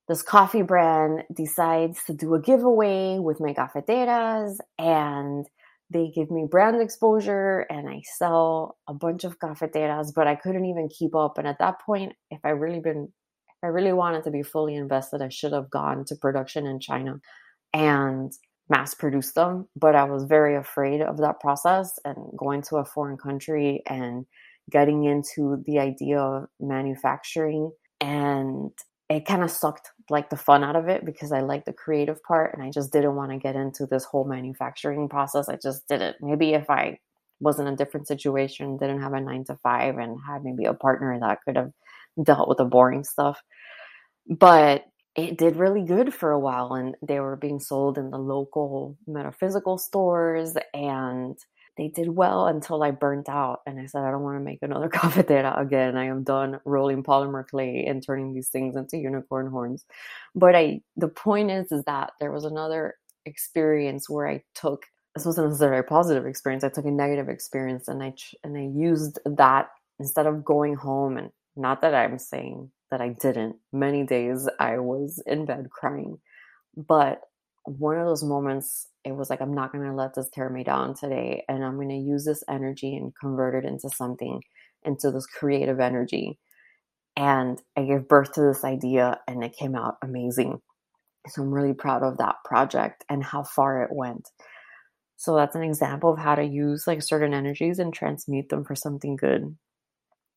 this coffee brand decides to do a giveaway with my cafeteras and they give me brand exposure and I sell a bunch of cafeteras, but I couldn't even keep up. And at that point, if I really been if I really wanted to be fully invested, I should have gone to production in China and mass produce them. But I was very afraid of that process and going to a foreign country and getting into the idea of manufacturing and it kind of sucked like the fun out of it because I like the creative part and I just didn't want to get into this whole manufacturing process. I just didn't. Maybe if I was in a different situation, didn't have a nine to five, and had maybe a partner that could have dealt with the boring stuff. But it did really good for a while, and they were being sold in the local metaphysical stores and they did well until I burnt out and I said, I don't want to make another cafetera again. I am done rolling polymer clay and turning these things into unicorn horns. But I, the point is, is that there was another experience where I took, this wasn't necessarily a positive experience. I took a negative experience and I, and I used that instead of going home and not that I'm saying that I didn't. Many days I was in bed crying, but one of those moments it was like i'm not going to let this tear me down today and i'm going to use this energy and convert it into something into this creative energy. And i gave birth to this idea and it came out amazing. So i'm really proud of that project and how far it went. So that's an example of how to use like certain energies and transmute them for something good.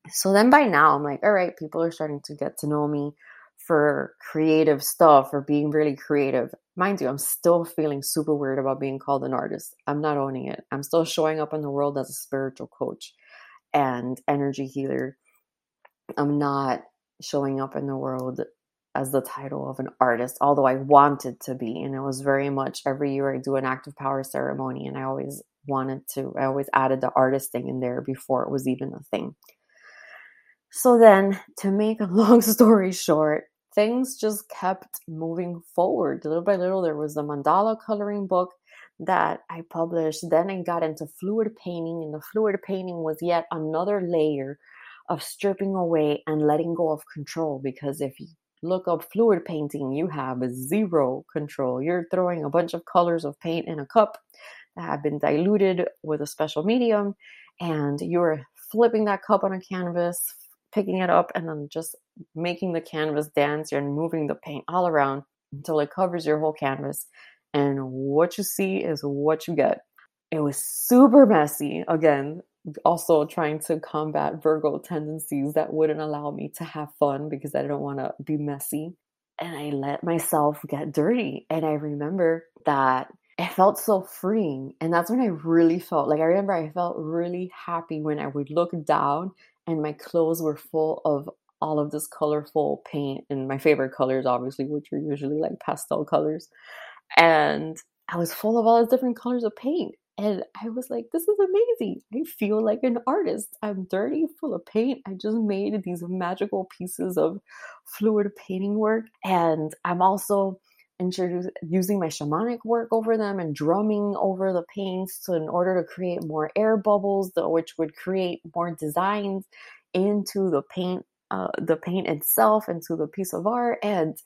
So then by now i'm like all right people are starting to get to know me for creative stuff or being really creative. Mind you, I'm still feeling super weird about being called an artist. I'm not owning it. I'm still showing up in the world as a spiritual coach and energy healer. I'm not showing up in the world as the title of an artist, although I wanted to be. And it was very much every year I do an active power ceremony, and I always wanted to, I always added the artist thing in there before it was even a thing. So then, to make a long story short, things just kept moving forward. Little by little, there was a mandala coloring book that I published. Then I got into fluid painting, and the fluid painting was yet another layer of stripping away and letting go of control. Because if you look up fluid painting, you have zero control. You're throwing a bunch of colors of paint in a cup that have been diluted with a special medium, and you're flipping that cup on a canvas, picking it up and then just making the canvas dance and moving the paint all around mm. until it covers your whole canvas. And what you see is what you get. It was super messy. Again, also trying to combat Virgo tendencies that wouldn't allow me to have fun because I don't want to be messy. And I let myself get dirty. And I remember that it felt so freeing. And that's when I really felt like I remember I felt really happy when I would look down and my clothes were full of all of this colorful paint and my favorite colors obviously which are usually like pastel colors and i was full of all these different colors of paint and i was like this is amazing. I feel like an artist. I'm dirty full of paint. I just made these magical pieces of fluid painting work and i'm also using my shamanic work over them and drumming over the paints to, in order to create more air bubbles, which would create more designs into the paint, uh, the paint itself, into the piece of art. And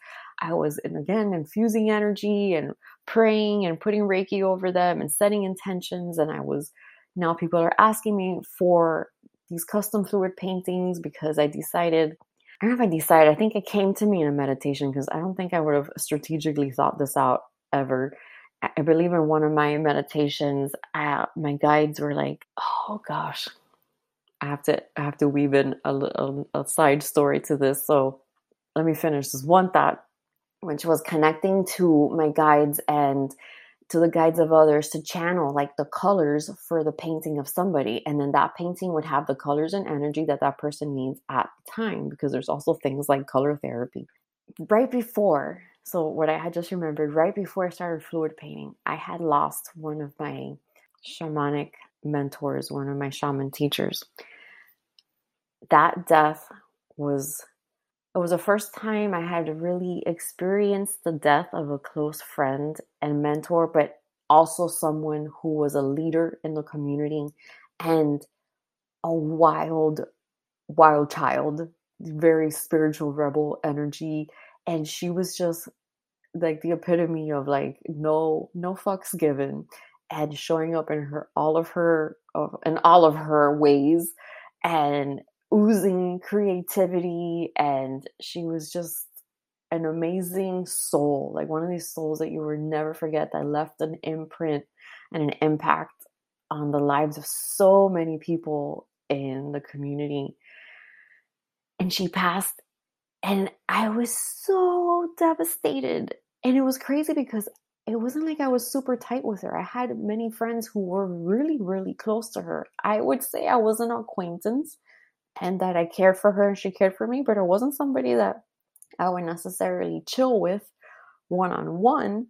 I was, and again, infusing energy and praying and putting Reiki over them and setting intentions. And I was now people are asking me for these custom fluid paintings because I decided I don't know if I decided. I think it came to me in a meditation because I don't think I would have strategically thought this out ever. I believe in one of my meditations, I, my guides were like, "Oh gosh, I have to I have to weave in a, a, um, a side story to this." So let me finish this one thought, which was connecting to my guides and to the guides of others to channel like the colors for the painting of somebody and then that painting would have the colors and energy that that person needs at the time because there's also things like color therapy right before, so what I had just remembered, right before I started fluid painting, I had lost one of my shamanic mentors, one of my shaman teachers. That death was it was the first time I had really experienced the death of a close friend and mentor, but also someone who was a leader in the community and a wild, wild child, very spiritual rebel energy. And she was just like the epitome of like no no fucks given and showing up in her all of her in all of her ways and oozing creativity and she was just an amazing soul like one of these souls that you will never forget that left an imprint and an impact on the lives of so many people in the community and she passed and i was so devastated and it was crazy because it wasn't like I was super tight with her. I had many friends who were really, really close to her. I would say I was an acquaintance and that I cared for her and she cared for me, but it wasn't somebody that I would necessarily chill with one on one.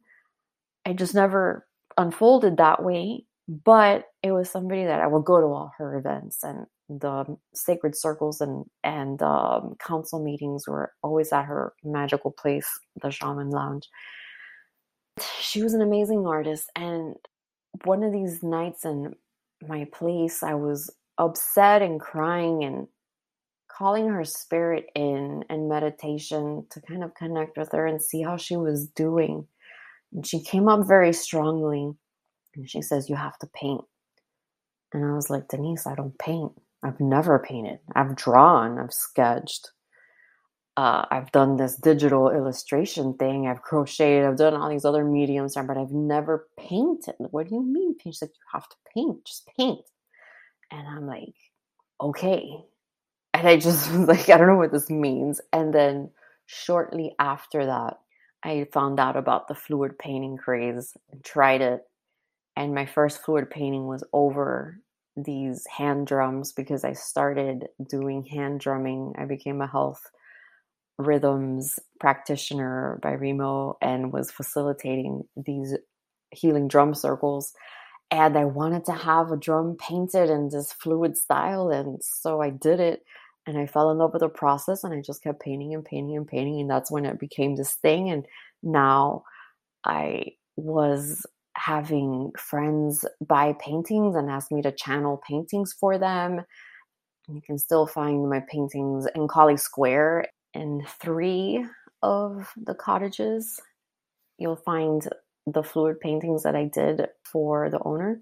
I just never unfolded that way, but it was somebody that I would go to all her events and the sacred circles and and um, council meetings were always at her magical place, the Shaman Lounge she was an amazing artist. And one of these nights in my place, I was upset and crying and calling her spirit in and meditation to kind of connect with her and see how she was doing. And she came up very strongly and she says, You have to paint. And I was like, Denise, I don't paint. I've never painted. I've drawn, I've sketched uh, I've done this digital illustration thing. I've crocheted. I've done all these other mediums, but I've never painted. What do you mean? She's like, you have to paint. Just paint. And I'm like, okay. And I just was like, I don't know what this means. And then shortly after that, I found out about the fluid painting craze and tried it. And my first fluid painting was over these hand drums because I started doing hand drumming. I became a health rhythms practitioner by Remo and was facilitating these healing drum circles. And I wanted to have a drum painted in this fluid style. And so I did it and I fell in love with the process and I just kept painting and painting and painting. And that's when it became this thing. And now I was having friends buy paintings and ask me to channel paintings for them. You can still find my paintings in Kali Square in three of the cottages. You'll find the fluid paintings that I did for the owner,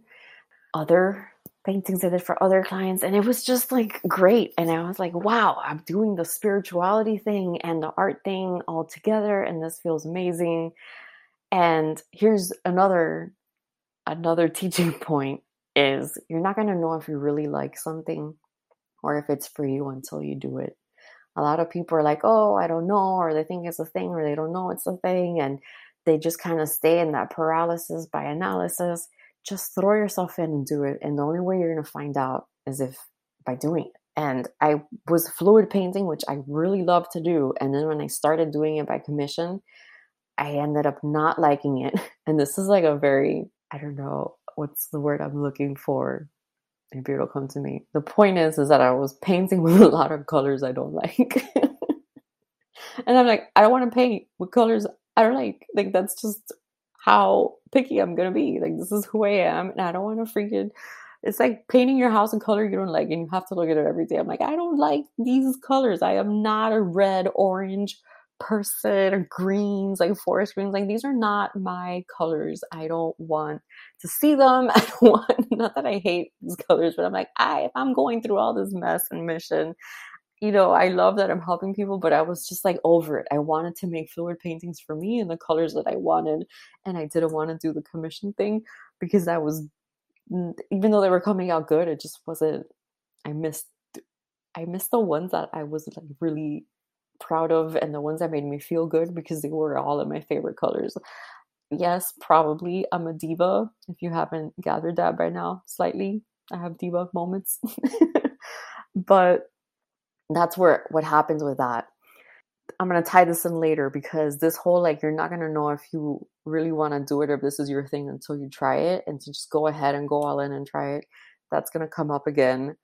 other paintings I did for other clients, and it was just like great. And I was like, wow, I'm doing the spirituality thing and the art thing all together, and this feels amazing. And here's another another teaching point is you're not going to know if you really like something or if it's for you until you do it a lot of people are like, oh, I don't know, or they think it's a thing, or they don't know it's a thing, and they just kind of stay in that paralysis by analysis. Just throw yourself in and do it. And the only way you're going to find out is if by doing it. And I was fluid painting, which I really love to do. And then when I started doing it by commission, I ended up not liking it. And this is like a very, I don't know, what's the word I'm looking for? maybe it'll come to me. The point is, is that I was painting with a lot of colors I don't like, and I'm like, I don't want to paint with colors I don't like. Like that's just how picky I'm gonna be. Like this is who I am, and I don't want to freaking. It's like painting your house in color you don't like, and you have to look at it every day. I'm like, I don't like these colors. I am not a red, orange, person or greens, like forest greens. Like these are not my colors. I don't want to see them. I don't want not that I hate these colors, but I'm like, I if I'm going through all this mess and mission, you know, I love that I'm helping people, but I was just like over it. I wanted to make fluid paintings for me in the colors that I wanted. And I didn't want to do the commission thing because I was even though they were coming out good, it just wasn't I missed I missed the ones that I was like really proud of and the ones that made me feel good because they were all in my favorite colors. Yes, probably I'm a diva. If you haven't gathered that by now, slightly, I have diva moments. but that's where what happens with that. I'm gonna tie this in later because this whole like you're not gonna know if you really want to do it or if this is your thing until you try it and to just go ahead and go all in and try it. That's gonna come up again.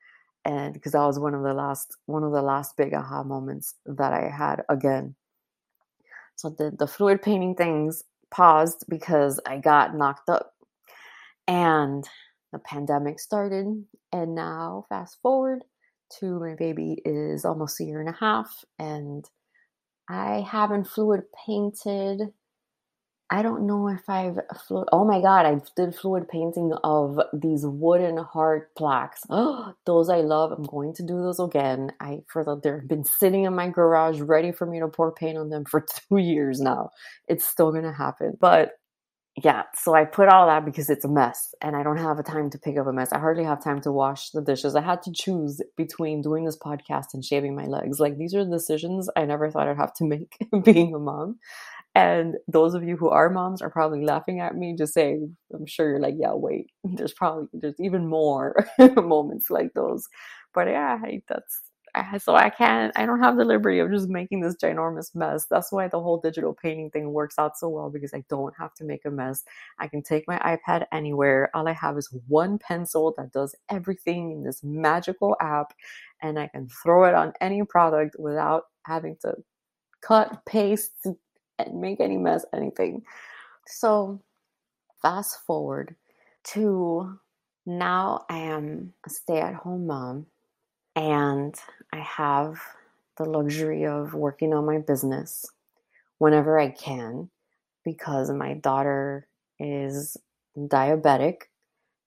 And because that was one of the last one of the last big aha moments that I had again. So the, the fluid painting things paused because I got knocked up. And the pandemic started. And now fast forward to my baby is almost a year and a half and I haven't fluid painted. I don't know if I've fluid. Oh my god, I did fluid painting of these wooden heart plaques. Oh, those I love. I'm going to do those again. I for the they've been sitting in my garage ready for me to pour paint on them for two years now. It's still gonna happen, but yeah, so I put all that because it's a mess and I don't have a time to pick up a mess. I hardly have time to wash the dishes. I had to choose between doing this podcast and shaving my legs. Like these are decisions I never thought I'd have to make being a mom. And those of you who are moms are probably laughing at me, just saying, I'm sure you're like, yeah, wait, there's probably, there's even more moments like those. But yeah, that's, so I can't, I don't have the liberty of just making this ginormous mess. That's why the whole digital painting thing works out so well because I don't have to make a mess. I can take my iPad anywhere. All I have is one pencil that does everything in this magical app, and I can throw it on any product without having to cut, paste, and make any mess, anything. So, fast forward to now I am a stay at home mom and I have the luxury of working on my business whenever I can because my daughter is diabetic,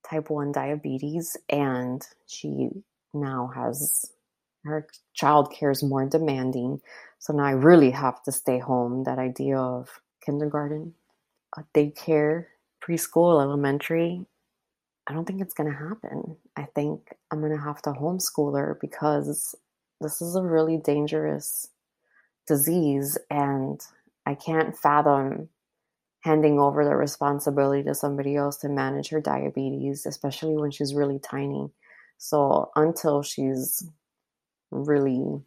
type 1 diabetes, and she now has her child care is more demanding. So now I really have to stay home. That idea of kindergarten, daycare, preschool, elementary, I don't think it's going to happen. I think I'm going to have to homeschool her because this is a really dangerous disease and I can't fathom handing over the responsibility to somebody else to manage her diabetes, especially when she's really tiny. So until she's really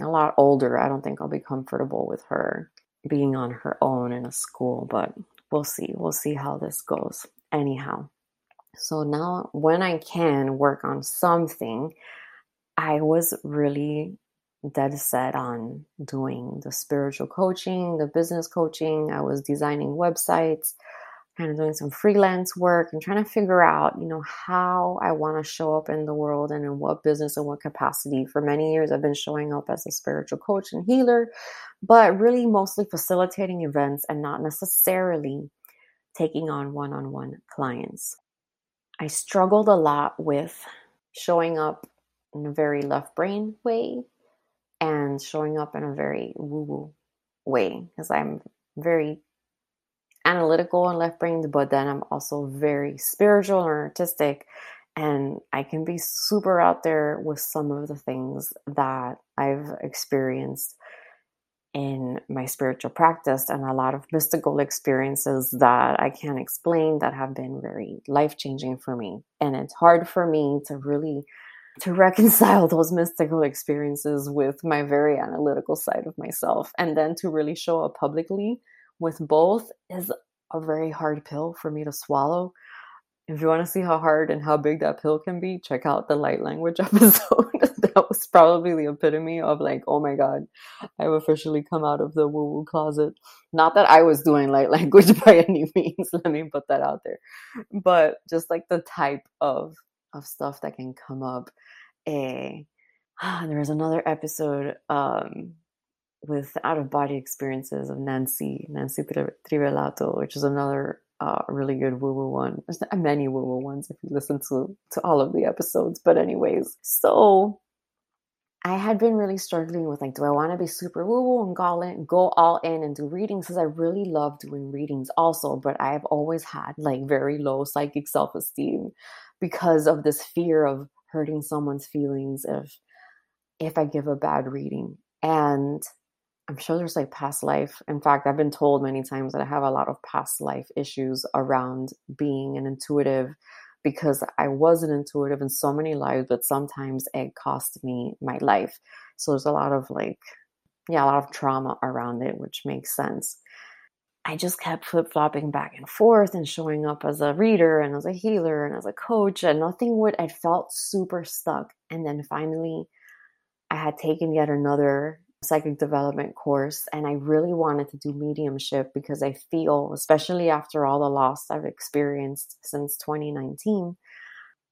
a lot older, I don't think I'll be comfortable with her being on her own in a school, but we'll see. We'll see how this goes. Anyhow, so now, when I can work on something, I was really dead set on doing the spiritual coaching, the business coaching. I was designing websites, kind of doing some freelance work and trying to figure out, you know, how I want to show up in the world and in what business and what capacity. For many years, I've been showing up as a spiritual coach and healer, but really mostly facilitating events and not necessarily taking on one on one clients. I struggled a lot with showing up in a very left brain way and showing up in a very woo woo way because I'm very analytical and left brained, but then I'm also very spiritual and artistic. And I can be super out there with some of the things that I've experienced in my spiritual practice and a lot of mystical experiences that I can't explain that have been very life changing for me. And it's hard for me to really to reconcile those mystical experiences with my very analytical side of myself and then to really show up publicly with both is a very hard pill for me to swallow if you want to see how hard and how big that pill can be, check out the light language episode. that was probably the epitome of like, oh my God, I've officially come out of the woo woo closet. Not that I was doing light language by any means, let me put that out there. But just like the type of of stuff that can come up. Eh, ah, there was another episode um, with out of body experiences of Nancy, Nancy Trivellato, which is another uh, really good woo woo one. There's many woo woo ones if you listen to to all of the episodes. But anyways, so I had been really struggling with like, do I want to be super woo woo and go in, go all in and do readings? Because I really love doing readings also, but I have always had like very low psychic self esteem because of this fear of hurting someone's feelings if if I give a bad reading. And I'm sure there's like past life. In fact, I've been told many times that I have a lot of past life issues around being an intuitive because I was an intuitive in so many lives, but sometimes it cost me my life. So there's a lot of like yeah, a lot of trauma around it, which makes sense. I just kept flip flopping back and forth and showing up as a reader and as a healer and as a coach, and nothing would, I felt super stuck. And then finally, I had taken yet another psychic development course, and I really wanted to do mediumship because I feel, especially after all the loss I've experienced since 2019,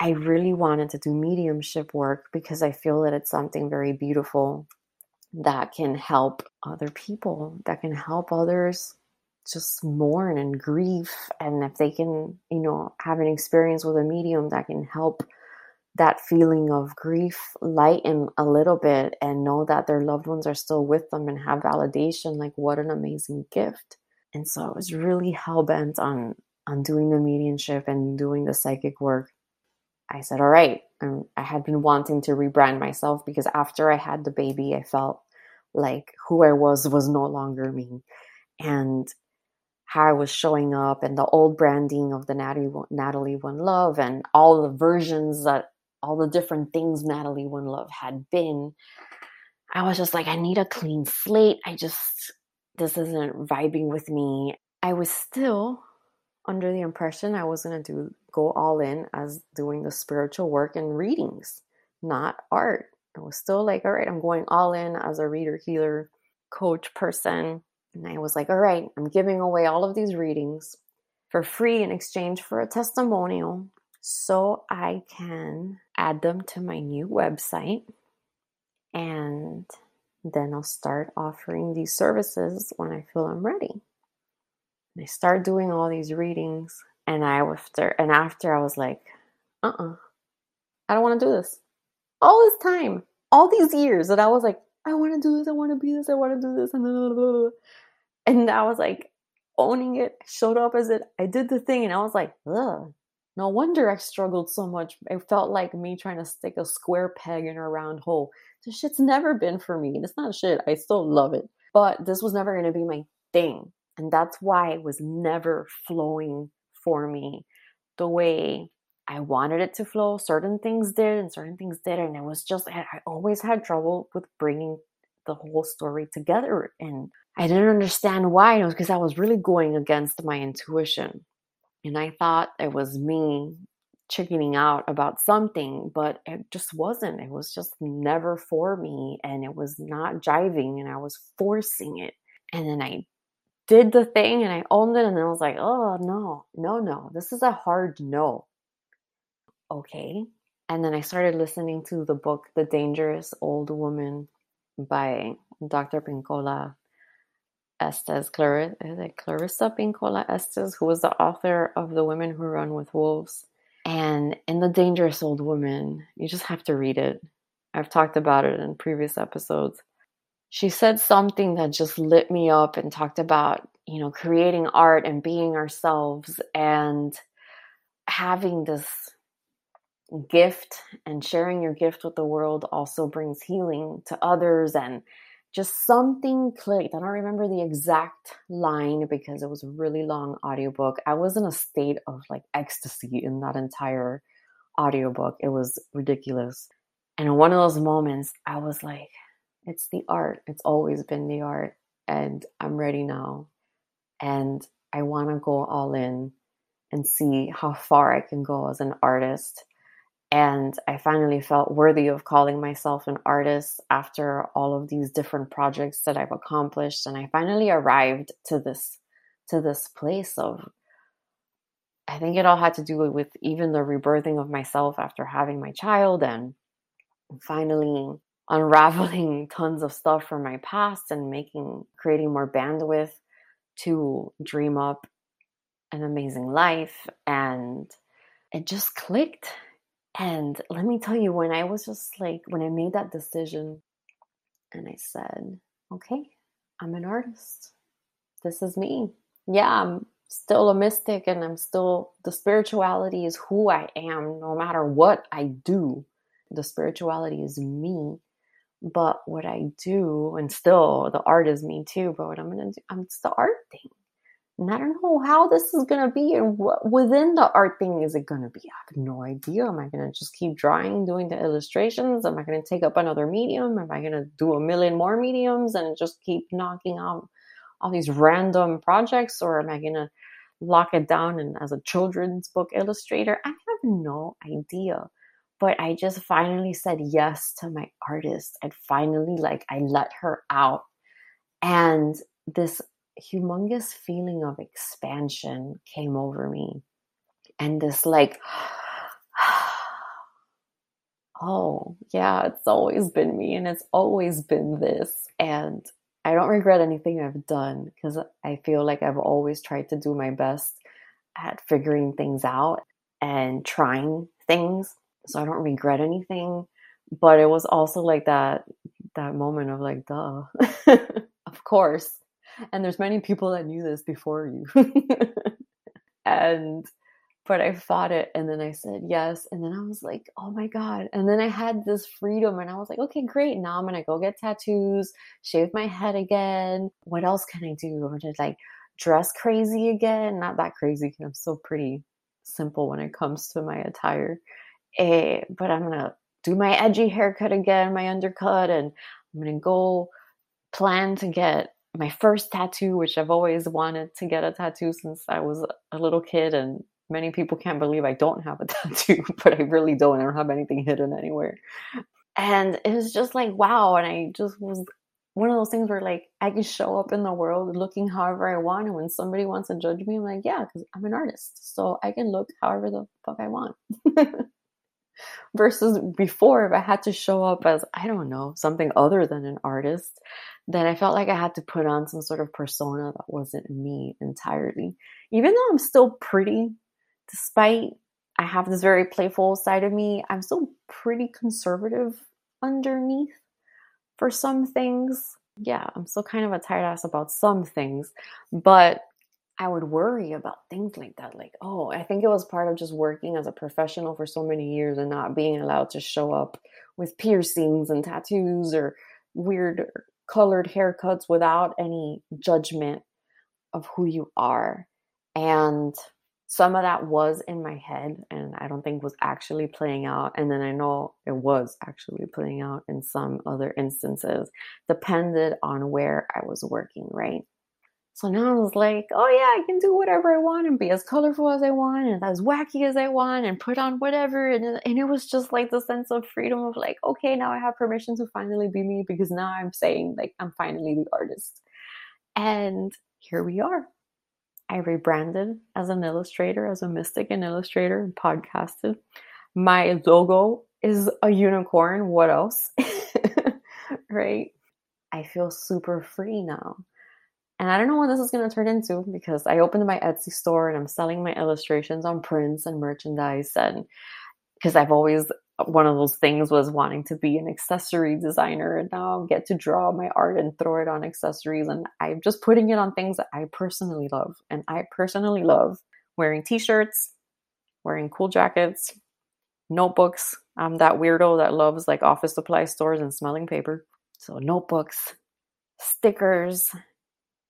I really wanted to do mediumship work because I feel that it's something very beautiful that can help other people, that can help others just mourn and grieve. And if they can, you know, have an experience with a medium that can help that feeling of grief lighten a little bit and know that their loved ones are still with them and have validation, like what an amazing gift. And so I was really hell bent on on doing the mediumship and doing the psychic work. I said, all right. I had been wanting to rebrand myself because after I had the baby, I felt like who I was was no longer me. And how I was showing up and the old branding of the Natalie, Natalie One Love and all the versions that all the different things Natalie One Love had been. I was just like, I need a clean slate. I just, this isn't vibing with me. I was still under the impression I was going to do go all in as doing the spiritual work and readings, not art. I was still like, all right, I'm going all in as a reader, healer, coach person. And I was like, all right, I'm giving away all of these readings for free in exchange for a testimonial so I can add them to my new website. And then I'll start offering these services when I feel I'm ready. And I start doing all these readings, and I after and after I was like, uh uh-uh, uh I don't want to do this. All this time, all these years that I was like, I want to do this, I want to be this, I want to do this, and blah, blah, blah. And I was like owning it, showed up as it. I did the thing and I was like, ugh. No wonder I struggled so much. It felt like me trying to stick a square peg in a round hole. This shit's never been for me. And it's not shit. I still love it. But this was never going to be my thing. And that's why it was never flowing for me the way I wanted it to flow. Certain things did and certain things didn't. And it was just, I always had trouble with bringing the whole story together. And I didn't understand why. It was because I was really going against my intuition. And I thought it was me chickening out about something, but it just wasn't. It was just never for me and it was not jiving and I was forcing it. And then I did the thing and I owned it and I was like, oh no, no, no. This is a hard no. Okay. And then I started listening to the book The Dangerous Old Woman by Dr. Pinkola Estes, Clar- Clarissa Pinkola Estes, who was the author of The Women Who Run with Wolves. And in The Dangerous Old Woman, you just have to read it. I've talked about it in previous episodes. She said something that just lit me up and talked about, you know, creating art and being ourselves and having this gift and sharing your gift with the world also brings healing to others and just something clicked. I don't remember the exact line because it was a really long audiobook. I was in a state of like ecstasy in that entire audiobook. It was ridiculous. And in one of those moments, I was like, it's the art. It's always been the art. And I'm ready now. And I want to go all in and see how far I can go as an artist and I finally felt worthy of calling myself an artist after all of these different projects that I've accomplished. And I finally arrived to this to this place of I think it all had to do with even the rebirthing of myself after having my child and finally unraveling tons of stuff from my past and making creating more bandwidth to dream up an amazing life. And it just clicked and let me tell you, when I was just like, when I made that decision and I said, okay, I'm an artist. This is me. Yeah, I'm still a mystic and I'm still, the spirituality is who I am no matter what I do. The spirituality is me. But what I do, and still the art is me too, but what I'm gonna do, I'm, it's the art thing. And I don't know how this is going to be and what within the art thing is it going to be. I have no idea. Am I going to just keep drawing, doing the illustrations? Am I going to take up another medium? Am I going to do a million more mediums and just keep knocking out all these random projects? Or am I going to lock it down and as a children's book illustrator? I have no idea. But I just finally said yes to my artist. I finally like I let her out. And this humongous feeling of expansion came over me. And this, like, oh, yeah, it's always been me and it's always been this. And I don't regret anything I've done because I feel like I've always tried to do my best at figuring things out and trying things. So I don't regret anything. But it was also like that that moment of like, duh. of course and there's many people that knew this before you. And but i fought it and then i said yes and then i was like oh my god. And then i had this freedom and i was like okay great now i'm gonna go get tattoos shave my head again. What else can i do? Or just like dress crazy again? Not that crazy because i'm still pretty simple when it comes to my attire. Eh, but i'm gonna do my edgy haircut again my undercut and i'm gonna go plan to get my first tattoo, which I've always wanted to get a tattoo since I was a little kid. And many people can't believe I don't have a tattoo, but I really don't. I don't have anything hidden anywhere. And it was just like, wow. And I just was one of those things where like I can show up in the world looking however I want. And when somebody wants to judge me, I'm like, yeah, because I'm an artist. So I can look however the fuck I want. Versus before, if I had to show up as, I don't know, something other than an artist, then I felt like I had to put on some sort of persona that wasn't me entirely. Even though I'm still pretty, despite I have this very playful side of me, I'm still pretty conservative underneath for some things. Yeah, I'm still kind of a tired ass about some things, but I would worry about things like that. Like, oh, I think it was part of just working as a professional for so many years and not being allowed to show up with piercings and tattoos or weird colored haircuts without any judgment of who you are. And some of that was in my head and I don't think was actually playing out. And then I know it was actually playing out in some other instances, depended on where I was working, right? So now I was like, oh yeah, I can do whatever I want and be as colorful as I want and as wacky as I want and put on whatever. And, and it was just like the sense of freedom of like, okay, now I have permission to finally be me because now I'm saying like I'm finally the artist. And here we are. I rebranded as an illustrator, as a mystic and illustrator, and podcasted. My logo is a unicorn. What else? right? I feel super free now. And I don't know what this is going to turn into because I opened my Etsy store and I'm selling my illustrations on prints and merchandise. And because I've always, one of those things was wanting to be an accessory designer. And now I get to draw my art and throw it on accessories. And I'm just putting it on things that I personally love. And I personally love wearing t shirts, wearing cool jackets, notebooks. I'm that weirdo that loves like office supply stores and smelling paper. So, notebooks, stickers,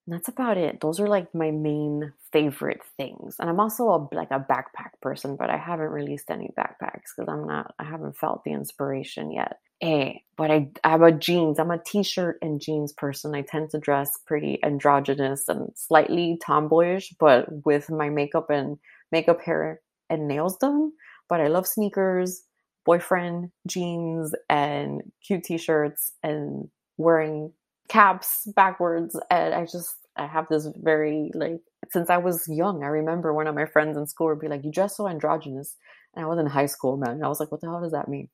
that's about it. Those are like my main favorite things. And I'm also a, like a backpack person, but I haven't released any backpacks because I'm not, I haven't felt the inspiration yet. Eh, but I, I'm a jeans, I'm a t-shirt and jeans person. I tend to dress pretty androgynous and slightly tomboyish, but with my makeup and makeup, hair, and nails done. But I love sneakers, boyfriend, jeans, and cute t-shirts, and wearing caps backwards and i just i have this very like since i was young i remember one of my friends in school would be like you dress so androgynous. And i was in high school man. And i was like what the hell does that mean?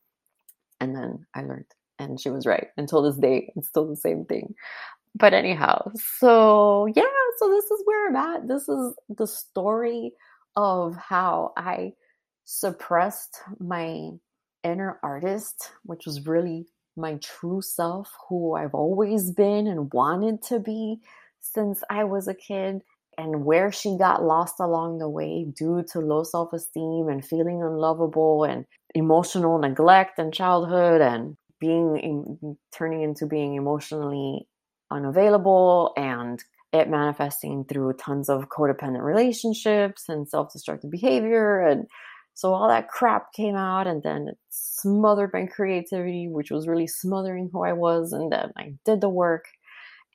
And then i learned and she was right until this day it's still the same thing. But anyhow so yeah so this is where i'm at. This is the story of how i suppressed my inner artist which was really my true self, who I've always been and wanted to be since I was a kid, and where she got lost along the way due to low self esteem and feeling unlovable and emotional neglect in childhood and being in, turning into being emotionally unavailable and it manifesting through tons of codependent relationships and self destructive behavior. And so all that crap came out, and then it smothered my creativity, which was really smothering who I was. And then I did the work.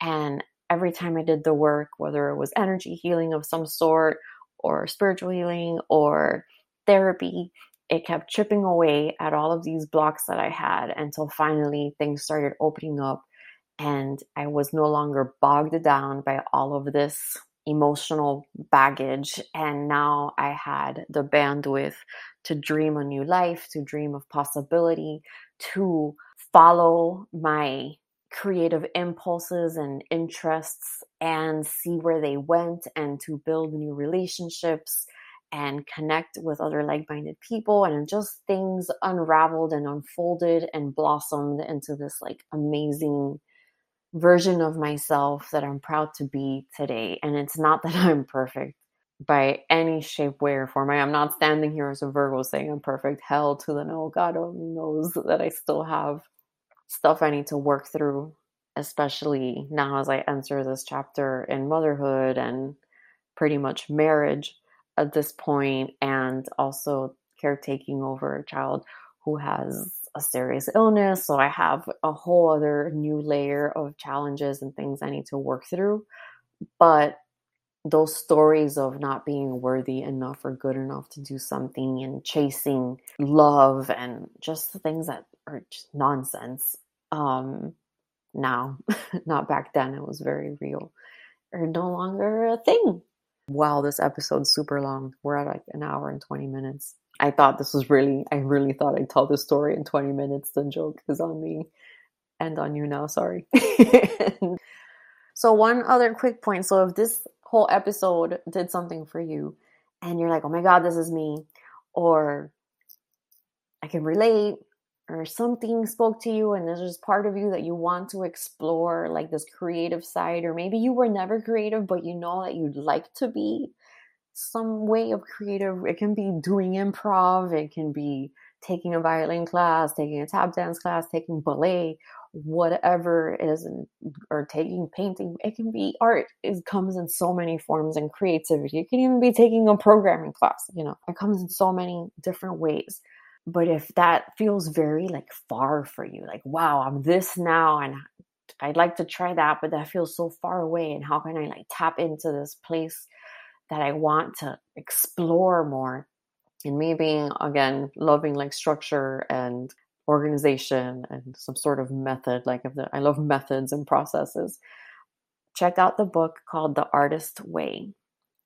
And every time I did the work, whether it was energy healing of some sort, or spiritual healing, or therapy, it kept chipping away at all of these blocks that I had until finally things started opening up and I was no longer bogged down by all of this emotional baggage. And now I had the bandwidth to dream a new life, to dream of possibility, to follow my creative impulses and interests and see where they went and to build new relationships and connect with other like minded people. And just things unraveled and unfolded and blossomed into this like amazing version of myself that I'm proud to be today. And it's not that I'm perfect by any shape, way, or form. I am not standing here as a Virgo saying I'm perfect. Hell to the no. God only knows that I still have stuff I need to work through, especially now as I enter this chapter in motherhood and pretty much marriage at this point, and also caretaking over a child who has a serious illness. So I have a whole other new layer of challenges and things I need to work through. But those stories of not being worthy enough or good enough to do something and chasing love and just the things that are just nonsense. Um, now, not back then, it was very real, are no longer a thing. Wow, this episode's super long. We're at like an hour and 20 minutes. I thought this was really, I really thought I'd tell this story in 20 minutes. The joke is on me and on you now. Sorry. so, one other quick point. So, if this whole episode did something for you and you're like, oh my God, this is me, or I can relate, or something spoke to you and there's just part of you that you want to explore, like this creative side, or maybe you were never creative, but you know that you'd like to be some way of creative. It can be doing improv, it can be taking a violin class, taking a tap dance class, taking ballet, whatever it is, or taking painting. It can be art. It comes in so many forms and creativity. It can even be taking a programming class. You know, it comes in so many different ways. But if that feels very like far for you, like, wow, I'm this now and I'd like to try that, but that feels so far away. And how can I like tap into this place that I want to explore more. And me being, again, loving like structure and organization and some sort of method, like the, I love methods and processes. Check out the book called The Artist Way.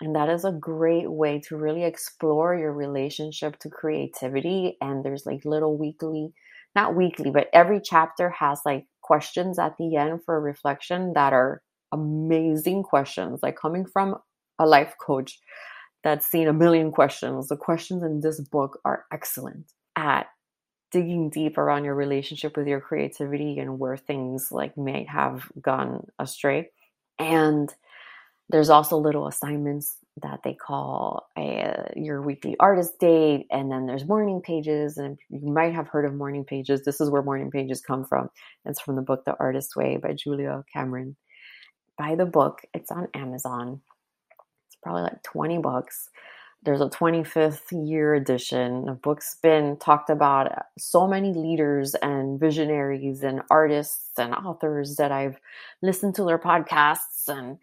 And that is a great way to really explore your relationship to creativity. And there's like little weekly, not weekly, but every chapter has like questions at the end for reflection that are amazing questions, like coming from a life coach that's seen a million questions. The questions in this book are excellent at digging deep around your relationship with your creativity and where things like might have gone astray. And there's also little assignments that they call a, your weekly artist date and then there's morning pages and you might have heard of morning pages. This is where morning pages come from. It's from the book the artist way by julia cameron. Buy the book. It's on amazon. It's probably like 20 books. There's a 25th year edition. The book's been talked about uh, so many leaders and visionaries and artists and authors that I've listened to their podcasts and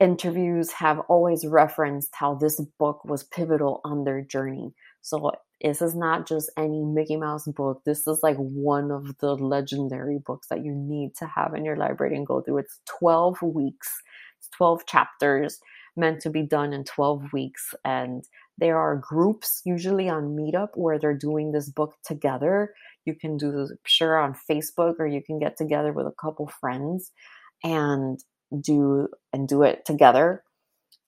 interviews have always referenced how this book was pivotal on their journey. So this is not just any Mickey Mouse book. This is like one of the legendary books that you need to have in your library and go through. It's 12 weeks, it's 12 chapters meant to be done in 12 weeks. And there are groups usually on Meetup where they're doing this book together. You can do this, sure, on Facebook, or you can get together with a couple friends and do and do it together.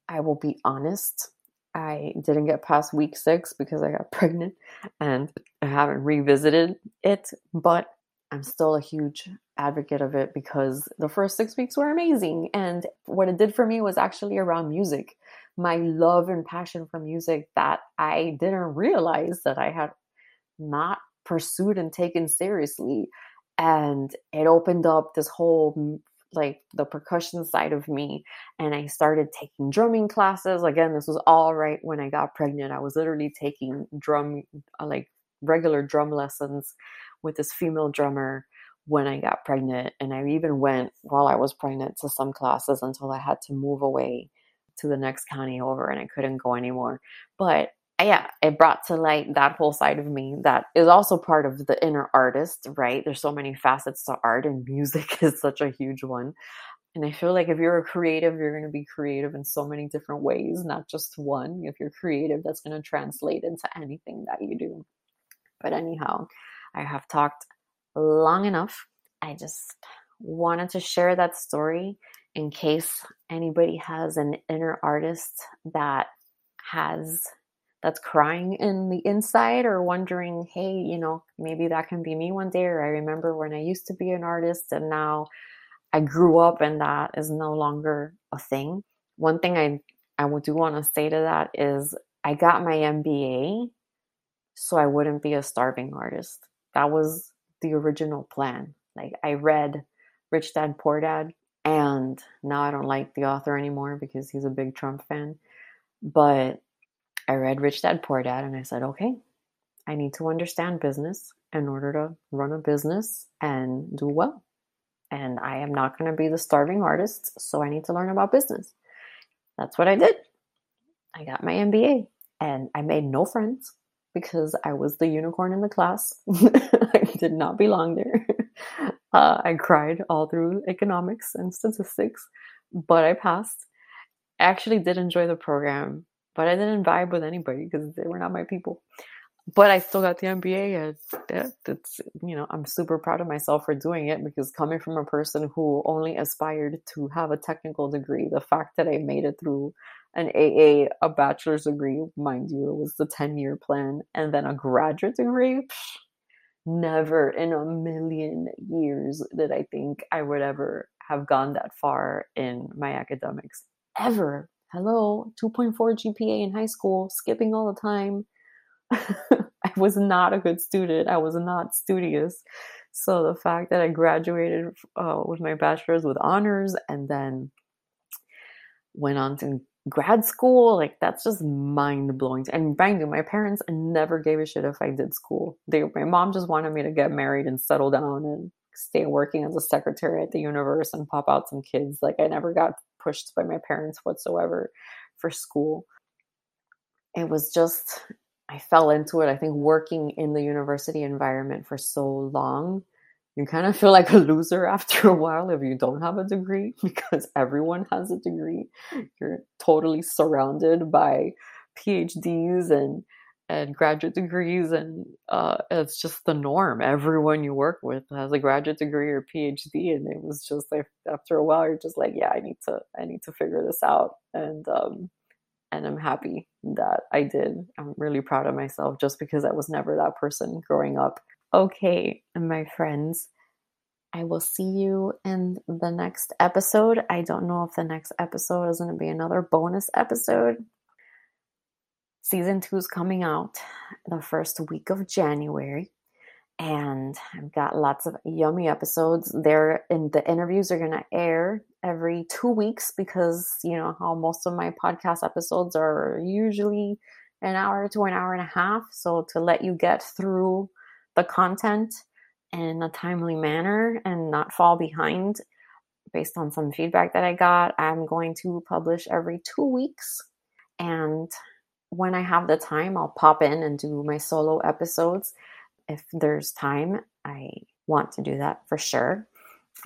I will be honest. I didn't get past week six because I got pregnant and I haven't revisited it, but I'm still a huge advocate of it because the first six weeks were amazing. And what it did for me was actually around music, my love and passion for music that I didn't realize that I had not pursued and taken seriously. And it opened up this whole like the percussion side of me and I started taking drumming classes. Again, this was all right when I got pregnant. I was literally taking drum like regular drum lessons with this female drummer when I got pregnant and I even went while I was pregnant to some classes until I had to move away to the next county over and I couldn't go anymore. But uh, yeah, it brought to light that whole side of me that is also part of the inner artist, right? There's so many facets to art, and music is such a huge one. And I feel like if you're a creative, you're going to be creative in so many different ways, not just one. If you're creative, that's going to translate into anything that you do. But anyhow, I have talked long enough. I just wanted to share that story in case anybody has an inner artist that has that's crying in the inside or wondering, hey, you know, maybe that can be me one day. Or I remember when I used to be an artist and now I grew up and that is no longer a thing. One thing I, I do want to say to that is I got my MBA so I wouldn't be a starving artist. That was the original plan. Like I read Rich Dad Poor Dad and now I don't like the author anymore because he's a big Trump fan. But I read Rich Dad Poor Dad and I said, okay, I need to understand business in order to run a business and do well. And I am not going to be the starving artist, so I need to learn about business. That's what I did. I got my MBA and I made no friends because I was the unicorn in the class. I did not belong there. Uh, I cried all through economics and statistics, but I passed. I actually did enjoy the program but I didn't vibe with anybody because they were not my people. But I still got the MBA, and it's you know I'm super proud of myself for doing it because coming from a person who only aspired to have a technical degree, the fact that I made it through an AA, a bachelor's degree, mind you, it was the 10 year plan, and then a graduate degree. Psh, never in a million years did I think I would ever have gone that far in my academics. Ever. Hello, 2.4 GPA in high school, skipping all the time. I was not a good student. I was not studious. So the fact that I graduated uh, with my bachelor's with honors and then went on to grad school, like that's just mind blowing. And mind you, my parents never gave a shit if I did school. They, my mom just wanted me to get married and settle down and stay working as a secretary at the universe and pop out some kids. Like I never got pushed by my parents whatsoever for school. It was just, I fell into it. I think working in the university environment for so long, you kind of feel like a loser after a while if you don't have a degree because everyone has a degree. You're totally surrounded by PhDs and and graduate degrees and uh, it's just the norm. Everyone you work with has a graduate degree or phd and it was just like after a while you're just like yeah i need to i need to figure this out. And um and i'm happy that i did. I'm really proud of myself just because i was never that person growing up okay my friends I will see you in the next episode. I don't know if the next episode is going to be another bonus episode season two is coming out the first week of January. And I've got lots of yummy episodes. There and the interviews are gonna air every two weeks because you know how most of my podcast episodes are usually an hour to an hour and a half. So to let you get through the content in a timely manner and not fall behind based on some feedback that I got, I'm going to publish every two weeks. And when I have the time, I'll pop in and do my solo episodes. If there's time, I want to do that for sure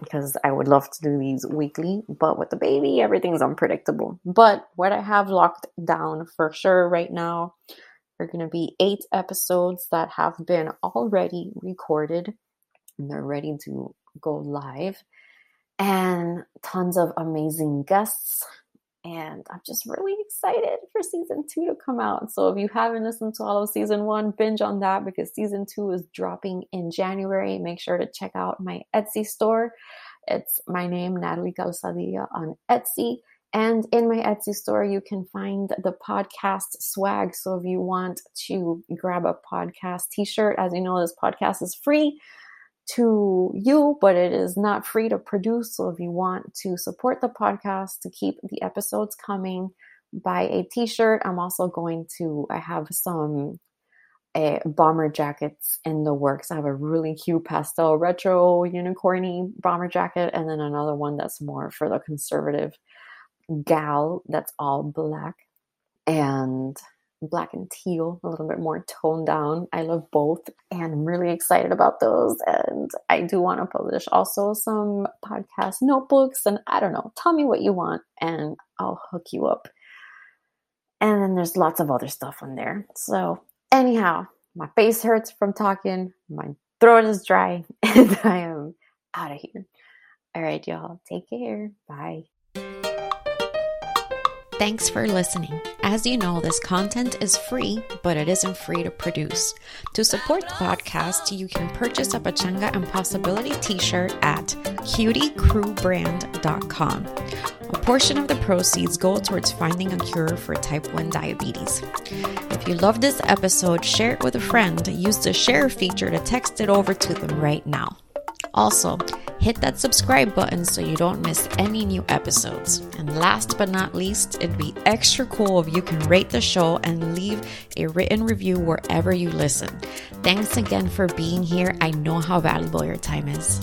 because I would love to do these weekly. But with the baby, everything's unpredictable. But what I have locked down for sure right now are going to be eight episodes that have been already recorded and they're ready to go live, and tons of amazing guests and I'm just really excited for season two to come out. So if you haven't listened to all of season one, binge on that because season two is dropping in January. Make sure to check out my Etsy store. It's my name, Natalie Calzadilla, on Etsy. And in my Etsy store, you can find the podcast swag. So if you want to grab a podcast t shirt, as you know, this podcast is free. to you, but it is not free to produce. So if you want to support the podcast to keep the episodes coming, buy a t-shirt. I'm also going to I have some uh, bomber jackets in the works. I have a really cute pastel retro unicorny bomber jacket and then another one that's more for the conservative gal that's all black and black and teal, a little bit more toned down. I love both and I'm really excited about those. And I do want to publish also some podcast notebooks. And I don't know, tell me what you want and I'll hook you up. And then there's lots of other stuff on there. So, anyhow, my face hurts from talking, my throat is dry, and I am out of here. All right, y'all, take care. Bye.
Thanks for listening. As you know, this content is free, but it isn't free to produce. To support the podcast, you can purchase a Pachanga and Possibility t shirt at cutiecrewbrand.com. A portion of the proceeds go towards finding a cure for type 1 diabetes. If you love this episode, share it with a friend. Use the share feature to text it over to them right now. Also, hit that subscribe button so you don't miss any new episodes. And last but not least, it'd be extra cool if you can rate the show and leave a written review wherever you listen. Thanks again for being here. I know how valuable your time is.